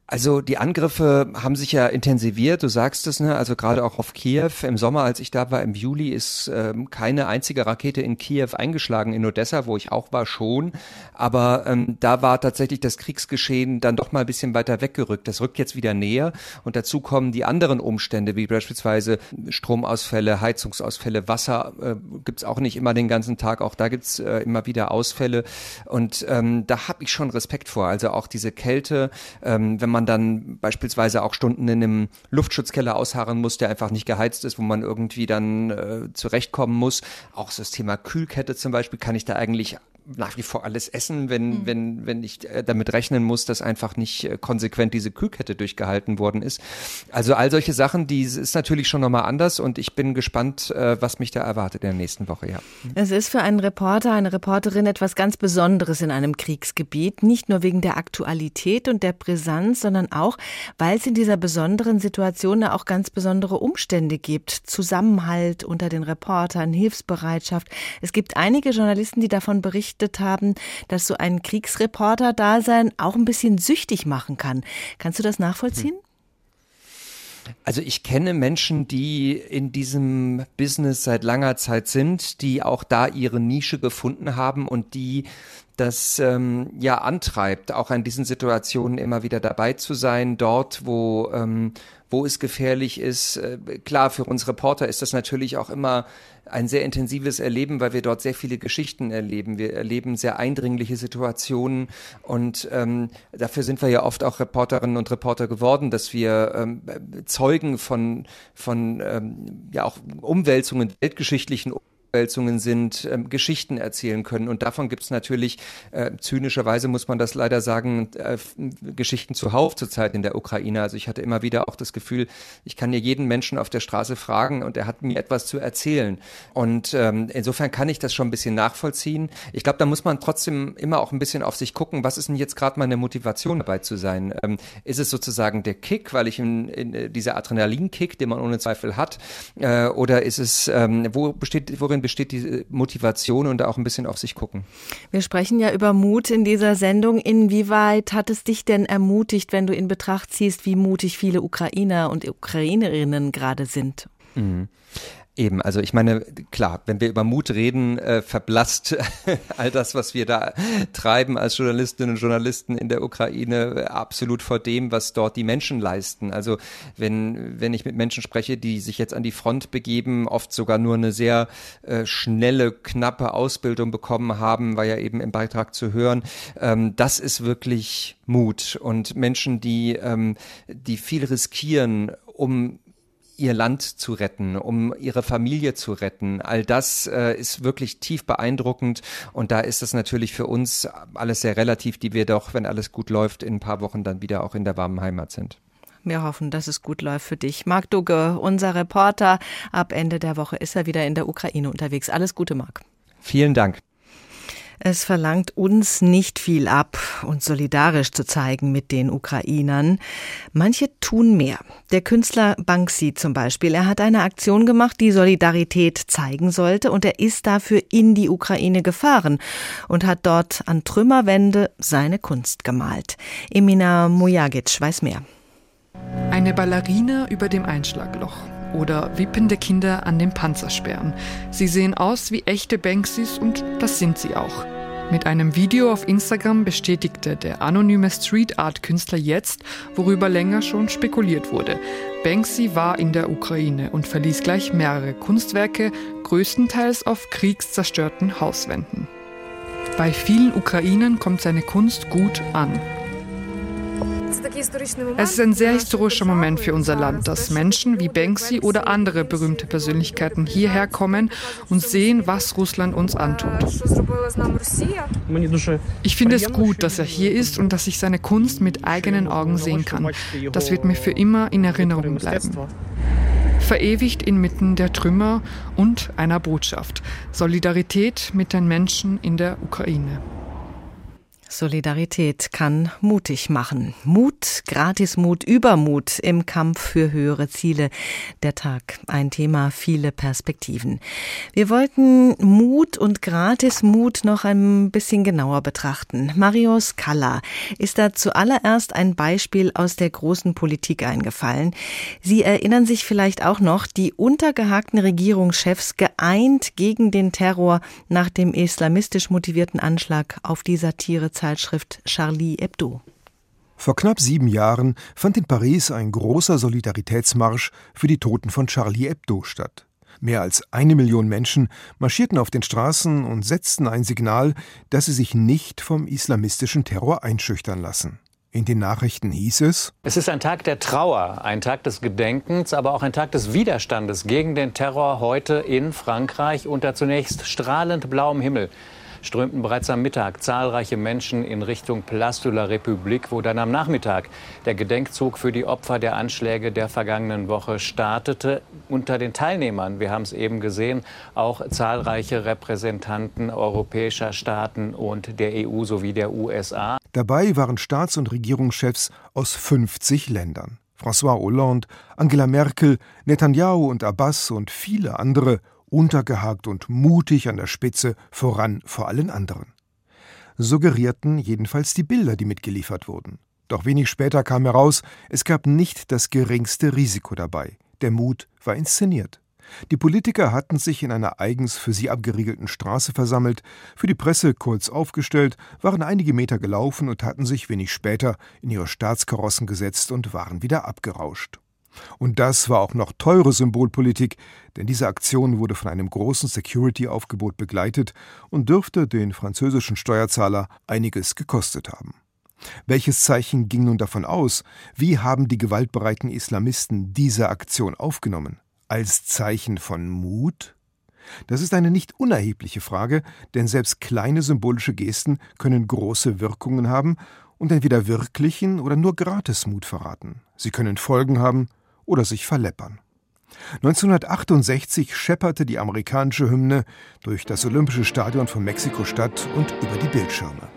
Also die Angriffe haben sich ja intensiviert, du sagst es, ne? also gerade auch auf Kiew. Im Sommer, als ich da war, im Juli, ist ähm, keine einzige Rakete in Kiew eingeschlagen, in Odessa, wo ich auch war, schon. Aber ähm, da war tatsächlich das Kriegsgeschehen dann doch mal ein bisschen weiter weggerückt. Das rückt jetzt wieder näher und dazu kommen die anderen Umstände, wie beispielsweise Stromausfälle, Heizungsausfälle, Wasser äh, gibt's auch nicht immer den ganzen Tag, auch da gibt's äh, immer wieder Ausfälle. Und ähm, da habe ich schon Respekt vor. Also auch diese Kälte, ähm, wenn man man dann beispielsweise auch Stunden in einem Luftschutzkeller ausharren muss, der einfach nicht geheizt ist, wo man irgendwie dann äh, zurechtkommen muss. Auch so das Thema Kühlkette zum Beispiel kann ich da eigentlich nach wie vor alles essen, wenn, mhm. wenn, wenn ich äh, damit rechnen muss, dass einfach nicht äh, konsequent diese Kühlkette durchgehalten worden ist. Also all solche Sachen, die ist natürlich schon nochmal anders und ich bin gespannt, äh, was mich da erwartet in der nächsten Woche, ja. Es ist für einen Reporter, eine Reporterin etwas ganz Besonderes in einem Kriegsgebiet, nicht nur wegen der Aktualität und der Brisanz, sondern auch, weil es in dieser besonderen Situation auch ganz besondere Umstände gibt. Zusammenhalt unter den Reportern, Hilfsbereitschaft. Es gibt einige Journalisten, die davon berichtet haben, dass so ein Kriegsreporter-Dasein auch ein bisschen süchtig machen kann. Kannst du das nachvollziehen? Hm. Also ich kenne Menschen, die in diesem Business seit langer Zeit sind, die auch da ihre Nische gefunden haben und die das ähm, ja antreibt, auch in diesen Situationen immer wieder dabei zu sein, dort, wo ähm, wo es gefährlich ist. Äh, klar, für uns Reporter ist das natürlich auch immer ein sehr intensives Erleben, weil wir dort sehr viele Geschichten erleben. Wir erleben sehr eindringliche Situationen und ähm, dafür sind wir ja oft auch Reporterinnen und Reporter geworden, dass wir ähm, Zeugen von, von ähm, ja auch Umwälzungen, weltgeschichtlichen Abwälzungen sind, ähm, Geschichten erzählen können. Und davon gibt es natürlich, äh, zynischerweise muss man das leider sagen, äh, Geschichten zuhauf zurzeit in der Ukraine. Also ich hatte immer wieder auch das Gefühl, ich kann hier jeden Menschen auf der Straße fragen und er hat mir etwas zu erzählen. Und ähm, insofern kann ich das schon ein bisschen nachvollziehen. Ich glaube, da muss man trotzdem immer auch ein bisschen auf sich gucken, was ist denn jetzt gerade meine Motivation dabei zu sein? Ähm, ist es sozusagen der Kick, weil ich in, in äh, dieser Adrenalinkick, den man ohne Zweifel hat, äh, oder ist es, ähm, wo besteht, worin besteht die Motivation und auch ein bisschen auf sich gucken. Wir sprechen ja über Mut in dieser Sendung. Inwieweit hat es dich denn ermutigt, wenn du in Betracht ziehst, wie mutig viele Ukrainer und Ukrainerinnen gerade sind? Mhm. Eben, also ich meine, klar, wenn wir über Mut reden, äh, verblasst all das, was wir da treiben als Journalistinnen und Journalisten in der Ukraine, absolut vor dem, was dort die Menschen leisten. Also wenn, wenn ich mit Menschen spreche, die sich jetzt an die Front begeben, oft sogar nur eine sehr äh, schnelle, knappe Ausbildung bekommen haben, war ja eben im Beitrag zu hören, ähm, das ist wirklich Mut. Und Menschen, die, ähm, die viel riskieren, um ihr Land zu retten, um ihre Familie zu retten. All das äh, ist wirklich tief beeindruckend und da ist es natürlich für uns alles sehr relativ, die wir doch, wenn alles gut läuft, in ein paar Wochen dann wieder auch in der warmen Heimat sind. Wir hoffen, dass es gut läuft für dich. Marc Dugge, unser Reporter. Ab Ende der Woche ist er wieder in der Ukraine unterwegs. Alles Gute, Marc. Vielen Dank. Es verlangt uns nicht viel ab, uns solidarisch zu zeigen mit den Ukrainern. Manche tun mehr. Der Künstler Banksy zum Beispiel, er hat eine Aktion gemacht, die Solidarität zeigen sollte und er ist dafür in die Ukraine gefahren und hat dort an Trümmerwände seine Kunst gemalt. Emina Mujagic weiß mehr. Eine Ballerina über dem Einschlagloch oder wippende Kinder an den Panzersperren. Sie sehen aus wie echte Banksys und das sind sie auch. Mit einem Video auf Instagram bestätigte der anonyme Street Art Künstler jetzt, worüber länger schon spekuliert wurde. Banksy war in der Ukraine und verließ gleich mehrere Kunstwerke, größtenteils auf kriegszerstörten Hauswänden. Bei vielen Ukrainern kommt seine Kunst gut an. Es ist ein sehr historischer Moment für unser Land, dass Menschen wie Banksy oder andere berühmte Persönlichkeiten hierher kommen und sehen, was Russland uns antut. Ich finde es gut, dass er hier ist und dass ich seine Kunst mit eigenen Augen sehen kann. Das wird mir für immer in Erinnerung bleiben verewigt inmitten der Trümmer und einer Botschaft. Solidarität mit den Menschen in der Ukraine. Solidarität kann mutig machen. Mut, Gratismut, Übermut im Kampf für höhere Ziele. Der Tag, ein Thema, viele Perspektiven. Wir wollten Mut und Gratismut noch ein bisschen genauer betrachten. Marius Kalla ist da zuallererst ein Beispiel aus der großen Politik eingefallen. Sie erinnern sich vielleicht auch noch, die untergehakten Regierungschefs geeint gegen den Terror nach dem islamistisch motivierten Anschlag auf die Satire Zeitschrift Charlie Hebdo. Vor knapp sieben Jahren fand in Paris ein großer Solidaritätsmarsch für die Toten von Charlie Hebdo statt. Mehr als eine Million Menschen marschierten auf den Straßen und setzten ein Signal, dass sie sich nicht vom islamistischen Terror einschüchtern lassen. In den Nachrichten hieß es Es ist ein Tag der Trauer, ein Tag des Gedenkens, aber auch ein Tag des Widerstandes gegen den Terror heute in Frankreich unter zunächst strahlend blauem Himmel strömten bereits am Mittag zahlreiche Menschen in Richtung Place de la République, wo dann am Nachmittag der Gedenkzug für die Opfer der Anschläge der vergangenen Woche startete. Unter den Teilnehmern, wir haben es eben gesehen, auch zahlreiche Repräsentanten europäischer Staaten und der EU sowie der USA. Dabei waren Staats- und Regierungschefs aus 50 Ländern. François Hollande, Angela Merkel, Netanyahu und Abbas und viele andere untergehakt und mutig an der Spitze voran vor allen anderen. Suggerierten jedenfalls die Bilder, die mitgeliefert wurden. Doch wenig später kam heraus, es gab nicht das geringste Risiko dabei. Der Mut war inszeniert. Die Politiker hatten sich in einer eigens für sie abgeriegelten Straße versammelt, für die Presse kurz aufgestellt, waren einige Meter gelaufen und hatten sich wenig später in ihre Staatskarossen gesetzt und waren wieder abgerauscht. Und das war auch noch teure Symbolpolitik, denn diese Aktion wurde von einem großen Security-Aufgebot begleitet und dürfte den französischen Steuerzahler einiges gekostet haben. Welches Zeichen ging nun davon aus? Wie haben die gewaltbereiten Islamisten diese Aktion aufgenommen? Als Zeichen von Mut? Das ist eine nicht unerhebliche Frage, denn selbst kleine symbolische Gesten können große Wirkungen haben und entweder wirklichen oder nur Gratismut verraten. Sie können Folgen haben oder sich verleppern. 1968 schepperte die amerikanische Hymne durch das Olympische Stadion von Mexiko-Stadt und über die Bildschirme.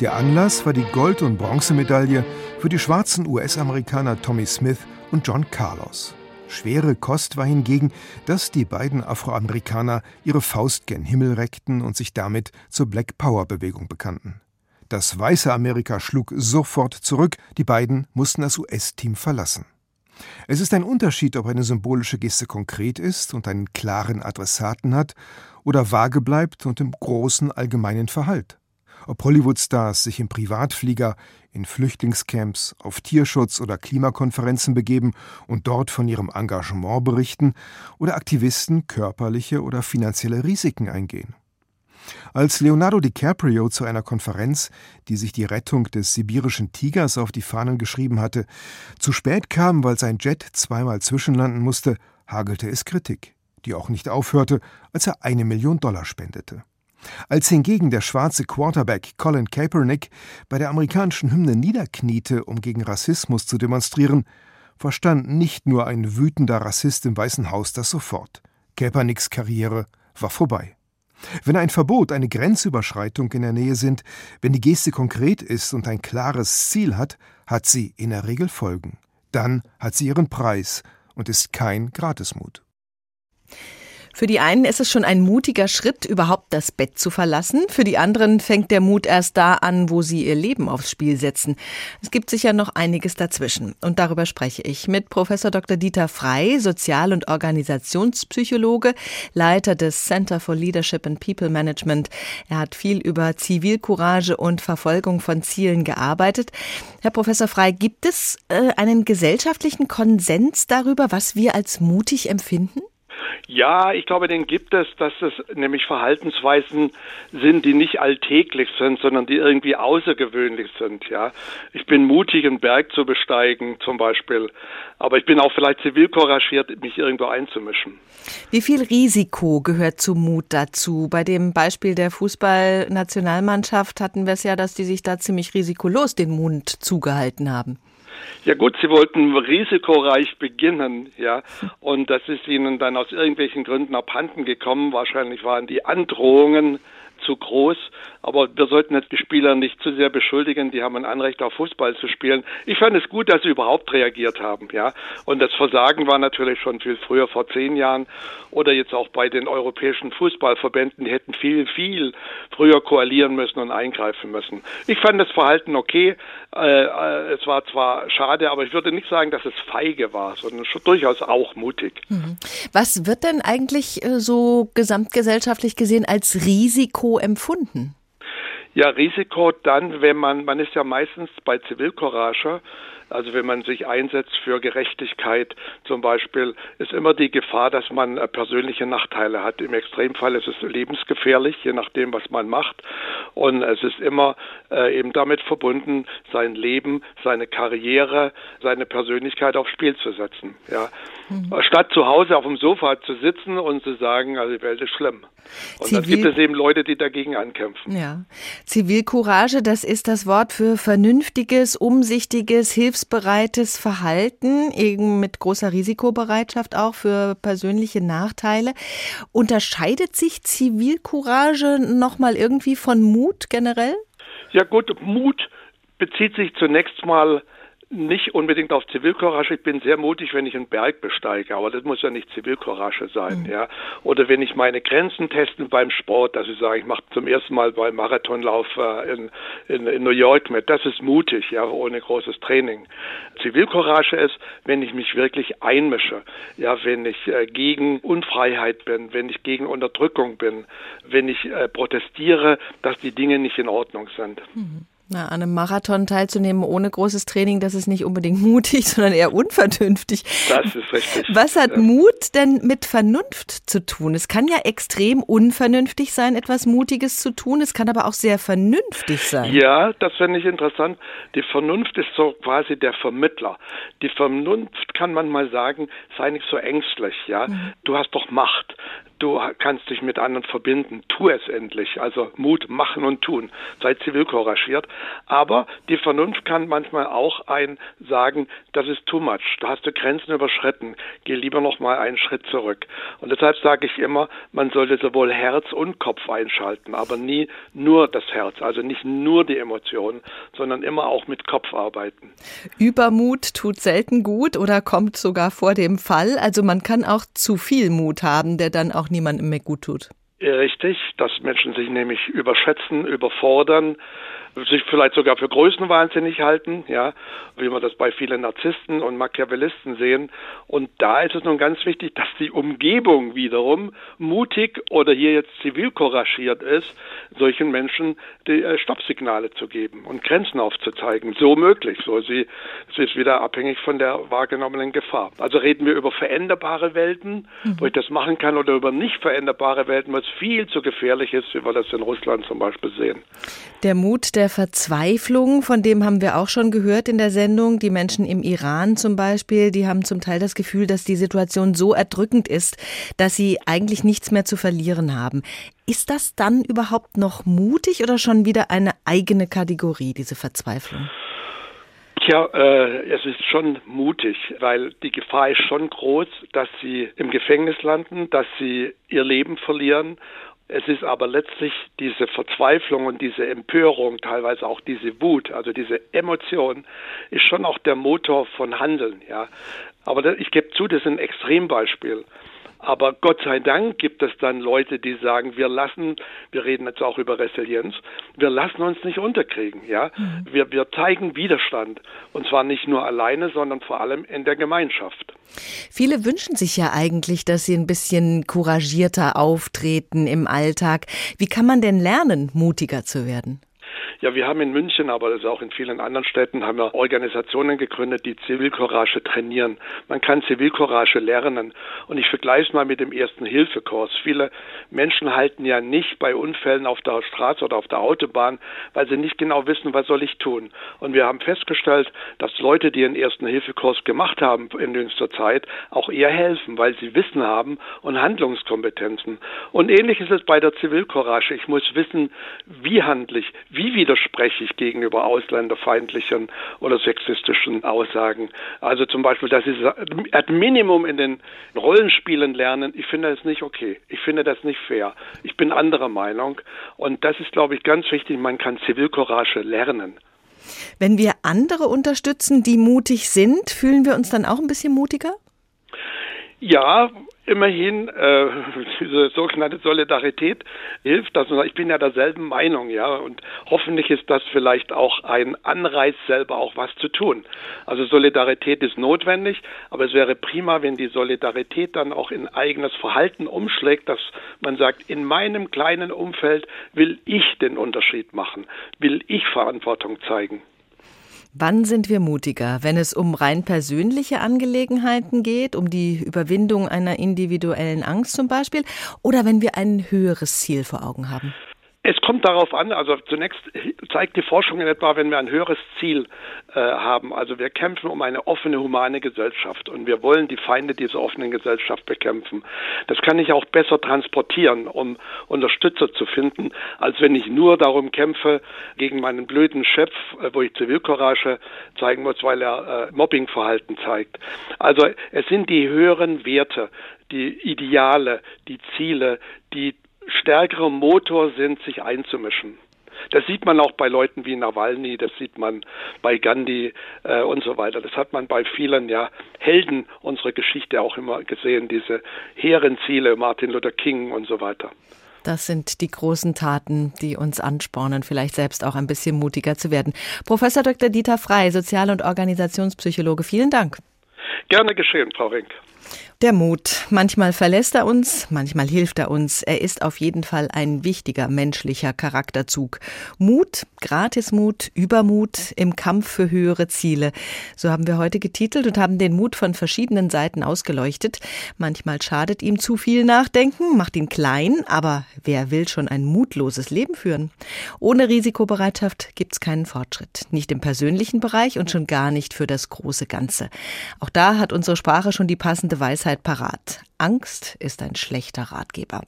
Der Anlass war die Gold- und Bronzemedaille für die schwarzen US-Amerikaner Tommy Smith und John Carlos. Schwere Kost war hingegen, dass die beiden Afroamerikaner ihre Faust gen Himmel reckten und sich damit zur Black Power Bewegung bekannten. Das weiße Amerika schlug sofort zurück, die beiden mussten das US-Team verlassen. Es ist ein Unterschied, ob eine symbolische Geste konkret ist und einen klaren Adressaten hat oder vage bleibt und im großen allgemeinen Verhalt ob Hollywood-Stars sich im Privatflieger in Flüchtlingscamps, auf Tierschutz- oder Klimakonferenzen begeben und dort von ihrem Engagement berichten oder Aktivisten körperliche oder finanzielle Risiken eingehen. Als Leonardo DiCaprio zu einer Konferenz, die sich die Rettung des sibirischen Tigers auf die Fahnen geschrieben hatte, zu spät kam, weil sein Jet zweimal zwischenlanden musste, hagelte es Kritik, die auch nicht aufhörte, als er eine Million Dollar spendete. Als hingegen der schwarze Quarterback Colin Kaepernick bei der amerikanischen Hymne niederkniete, um gegen Rassismus zu demonstrieren, verstand nicht nur ein wütender Rassist im Weißen Haus das sofort. Kaepernicks Karriere war vorbei. Wenn ein Verbot, eine Grenzüberschreitung in der Nähe sind, wenn die Geste konkret ist und ein klares Ziel hat, hat sie in der Regel Folgen. Dann hat sie ihren Preis und ist kein Gratismut. Für die einen ist es schon ein mutiger Schritt, überhaupt das Bett zu verlassen. Für die anderen fängt der Mut erst da an, wo sie ihr Leben aufs Spiel setzen. Es gibt sicher noch einiges dazwischen. Und darüber spreche ich mit Professor Dr. Dieter Frei, Sozial- und Organisationspsychologe, Leiter des Center for Leadership and People Management. Er hat viel über Zivilcourage und Verfolgung von Zielen gearbeitet. Herr Professor Frei, gibt es äh, einen gesellschaftlichen Konsens darüber, was wir als mutig empfinden? Ja, ich glaube, den gibt es, dass es nämlich Verhaltensweisen sind, die nicht alltäglich sind, sondern die irgendwie außergewöhnlich sind. Ja, ich bin mutig, einen Berg zu besteigen, zum Beispiel, aber ich bin auch vielleicht zivilcouragiert, mich irgendwo einzumischen. Wie viel Risiko gehört zu Mut dazu? Bei dem Beispiel der Fußballnationalmannschaft hatten wir es ja, dass die sich da ziemlich risikolos den Mund zugehalten haben. Ja gut, sie wollten risikoreich beginnen, ja, und das ist ihnen dann aus irgendwelchen Gründen abhanden gekommen. Wahrscheinlich waren die Androhungen zu groß. Aber wir sollten jetzt die Spieler nicht zu sehr beschuldigen. Die haben ein Anrecht auf Fußball zu spielen. Ich fand es gut, dass sie überhaupt reagiert haben, ja. Und das Versagen war natürlich schon viel früher, vor zehn Jahren oder jetzt auch bei den europäischen Fußballverbänden. Die hätten viel, viel früher koalieren müssen und eingreifen müssen. Ich fand das Verhalten okay. Äh, äh es war zwar schade, aber ich würde nicht sagen, dass es feige war, sondern durchaus auch mutig. Mhm. Was wird denn eigentlich äh, so gesamtgesellschaftlich gesehen als Risiko empfunden? Ja, Risiko dann, wenn man, man ist ja meistens bei Zivilcourage, Also wenn man sich einsetzt für Gerechtigkeit zum Beispiel, ist immer die Gefahr, dass man äh, persönliche Nachteile hat. Im Extremfall ist es lebensgefährlich, je nachdem, was man macht. Und es ist immer äh, eben damit verbunden, sein Leben, seine Karriere, seine Persönlichkeit aufs Spiel zu setzen. Ja. Mhm. Statt zu Hause auf dem Sofa zu sitzen und zu sagen, also die Welt ist schlimm. Und Zivil dann gibt es eben Leute, die dagegen ankämpfen. Ja. Zivilcourage, das ist das Wort für vernünftiges, umsichtiges, hilfsbereites Verhalten, eben mit großer Risikobereitschaft auch für persönliche Nachteile. Unterscheidet sich Zivilcourage nochmal irgendwie von Mut generell? Ja gut, Mut bezieht sich zunächst mal nicht unbedingt auf Zivilcourage. Ich bin sehr mutig, wenn ich einen Berg besteige, aber das muss ja nicht Zivilcourage sein, mhm. ja. Oder wenn ich meine Grenzen testen beim Sport, dass ich sage, ich mache zum ersten Mal beim Marathonlauf äh, in, in, in, New York mit. Das ist mutig, ja, ohne großes Training. Zivilcourage ist, wenn ich mich wirklich einmische, ja, wenn ich äh, gegen Unfreiheit bin, wenn ich gegen Unterdrückung bin, wenn ich äh, protestiere, dass die Dinge nicht in Ordnung sind. Mhm. Na, an einem Marathon teilzunehmen ohne großes Training, das ist nicht unbedingt mutig, sondern eher unvernünftig. Das ist richtig. Was hat ja. Mut denn mit Vernunft zu tun? Es kann ja extrem unvernünftig sein, etwas Mutiges zu tun. Es kann aber auch sehr vernünftig sein. Ja, das finde ich interessant. Die Vernunft ist so quasi der Vermittler. Die Vernunft kann man mal sagen, sei nicht so ängstlich, ja. Mhm. Du hast doch Macht du kannst dich mit anderen verbinden. Tu es endlich. Also Mut machen und tun. Sei zivilcouragiert. Aber die Vernunft kann manchmal auch ein sagen, das ist too much. Da hast du Grenzen überschritten. Geh lieber noch mal einen Schritt zurück. Und deshalb sage ich immer, man sollte sowohl Herz und Kopf einschalten, aber nie nur das Herz. Also nicht nur die Emotionen, sondern immer auch mit Kopf arbeiten. Übermut tut selten gut oder kommt sogar vor dem Fall. Also man kann auch zu viel Mut haben, der dann auch niemandem mehr gut tut. Richtig, dass Menschen sich nämlich überschätzen, überfordern, sich vielleicht sogar für größenwahnsinnig halten, ja, wie wir das bei vielen Narzissten und Machiavellisten sehen. Und da ist es nun ganz wichtig, dass die Umgebung wiederum mutig oder hier jetzt zivilcouragiert ist, solchen Menschen die äh, Stoppsignale zu geben und Grenzen aufzuzeigen, so möglich. So sie, es ist wieder abhängig von der wahrgenommenen Gefahr. Also reden wir über veränderbare Welten, mhm. wo ich das machen kann, oder über nicht veränderbare Welten, was viel zu gefährlich ist, wie wir das in Russland zum Beispiel sehen. Der Mut der Verzweiflung, von dem haben wir auch schon gehört in der Sendung. Die Menschen im Iran zum Beispiel, die haben zum Teil das Gefühl, dass die Situation so erdrückend ist, dass sie eigentlich nichts mehr zu verlieren haben. Ist das dann überhaupt noch mutig oder schon wieder eine eigene Kategorie, diese Verzweiflung? Tja, äh, es ist schon mutig, weil die Gefahr ist schon groß, dass sie im Gefängnis landen, dass sie ihr Leben verlieren es ist aber letztlich diese Verzweiflung und diese Empörung, teilweise auch diese Wut, also diese Emotion, ist schon auch der Motor von Handeln, ja. Aber ich gebe zu, das ist ein Extrembeispiel. Aber Gott sei Dank gibt es dann Leute, die sagen, wir lassen, wir reden jetzt auch über Resilienz, wir lassen uns nicht unterkriegen, ja. Mhm. Wir, wir zeigen Widerstand. Und zwar nicht nur alleine, sondern vor allem in der Gemeinschaft. Viele wünschen sich ja eigentlich, dass sie ein bisschen couragierter auftreten im Alltag. Wie kann man denn lernen, mutiger zu werden? Ja, wir haben in München, aber das auch in vielen anderen Städten, haben wir Organisationen gegründet, die Zivilcourage trainieren. Man kann Zivilcourage lernen. Und ich vergleiche es mal mit dem ersten Hilfekurs. Viele Menschen halten ja nicht bei Unfällen auf der Straße oder auf der Autobahn, weil sie nicht genau wissen, was soll ich tun. Und wir haben festgestellt, dass Leute, die einen ersten Hilfekurs gemacht haben in jüngster Zeit, auch eher helfen, weil sie Wissen haben und Handlungskompetenzen. Und ähnlich ist es bei der Zivilcourage. Ich muss wissen, wie handlich, wie wieder widerspreche ich gegenüber ausländerfeindlichen oder sexistischen Aussagen. Also zum Beispiel, dass sie ad Minimum in den Rollenspielen lernen, ich finde das nicht okay. Ich finde das nicht fair. Ich bin anderer Meinung. Und das ist, glaube ich, ganz wichtig. Man kann Zivilcourage lernen. Wenn wir andere unterstützen, die mutig sind, fühlen wir uns dann auch ein bisschen mutiger? Ja, immerhin äh, diese sogenannte Solidarität hilft das. Ich bin ja derselben Meinung, ja, und hoffentlich ist das vielleicht auch ein Anreiz, selber auch was zu tun. Also Solidarität ist notwendig, aber es wäre prima, wenn die Solidarität dann auch in eigenes Verhalten umschlägt, dass man sagt, in meinem kleinen Umfeld will ich den Unterschied machen, will ich Verantwortung zeigen. Wann sind wir mutiger? Wenn es um rein persönliche Angelegenheiten geht, um die Überwindung einer individuellen Angst zum Beispiel, oder wenn wir ein höheres Ziel vor Augen haben? Es kommt darauf an, also zunächst zeigt die Forschung in etwa, wenn wir ein höheres Ziel äh, haben, also wir kämpfen um eine offene, humane Gesellschaft und wir wollen die Feinde dieser offenen Gesellschaft bekämpfen. Das kann ich auch besser transportieren, um Unterstützer zu finden, als wenn ich nur darum kämpfe gegen meinen blöden Chef, äh, wo ich Zivilcourage zeigen muss, weil er äh, Mobbingverhalten zeigt. Also es sind die höheren Werte, die Ideale, die Ziele, die stärkere Motor sind, sich einzumischen. Das sieht man auch bei Leuten wie Nawalny, das sieht man bei Gandhi äh, und so weiter. Das hat man bei vielen ja Helden unserer Geschichte auch immer gesehen, diese hehren Ziele, Martin Luther King und so weiter. Das sind die großen Taten, die uns anspornen, vielleicht selbst auch ein bisschen mutiger zu werden. Professor Dr. Dieter Frei, Sozial- und Organisationspsychologe, vielen Dank. Gerne geschehen, Frau Rink. Der Mut. Manchmal verlässt er uns, manchmal hilft er uns. Er ist auf jeden Fall ein wichtiger menschlicher Charakterzug. Mut, Gratismut, Übermut im Kampf für höhere Ziele. So haben wir heute getitelt und haben den Mut von verschiedenen Seiten ausgeleuchtet. Manchmal schadet ihm zu viel Nachdenken, macht ihn klein, aber wer will schon ein mutloses Leben führen? Ohne Risikobereitschaft gibt's keinen Fortschritt. Nicht im persönlichen Bereich und schon gar nicht für das große Ganze. Auch da hat unsere Sprache schon die passende Weisheit Weisheit parat. Angst ist ein schlechter Ratgeber.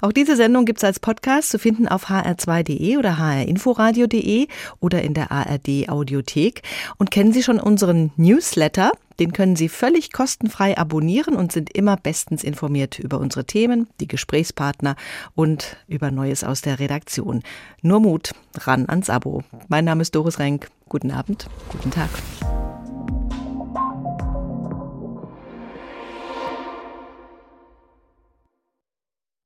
Auch diese Sendung gibt es als Podcast zu finden auf hr2.de oder hrinforadio.de oder in der ARD Audiothek. Und kennen Sie schon unseren Newsletter? Den können Sie völlig kostenfrei abonnieren und sind immer bestens informiert über unsere Themen, die Gesprächspartner und über Neues aus der Redaktion. Nur Mut, ran ans Abo. Mein Name ist Doris Renk. Guten Abend, guten Tag.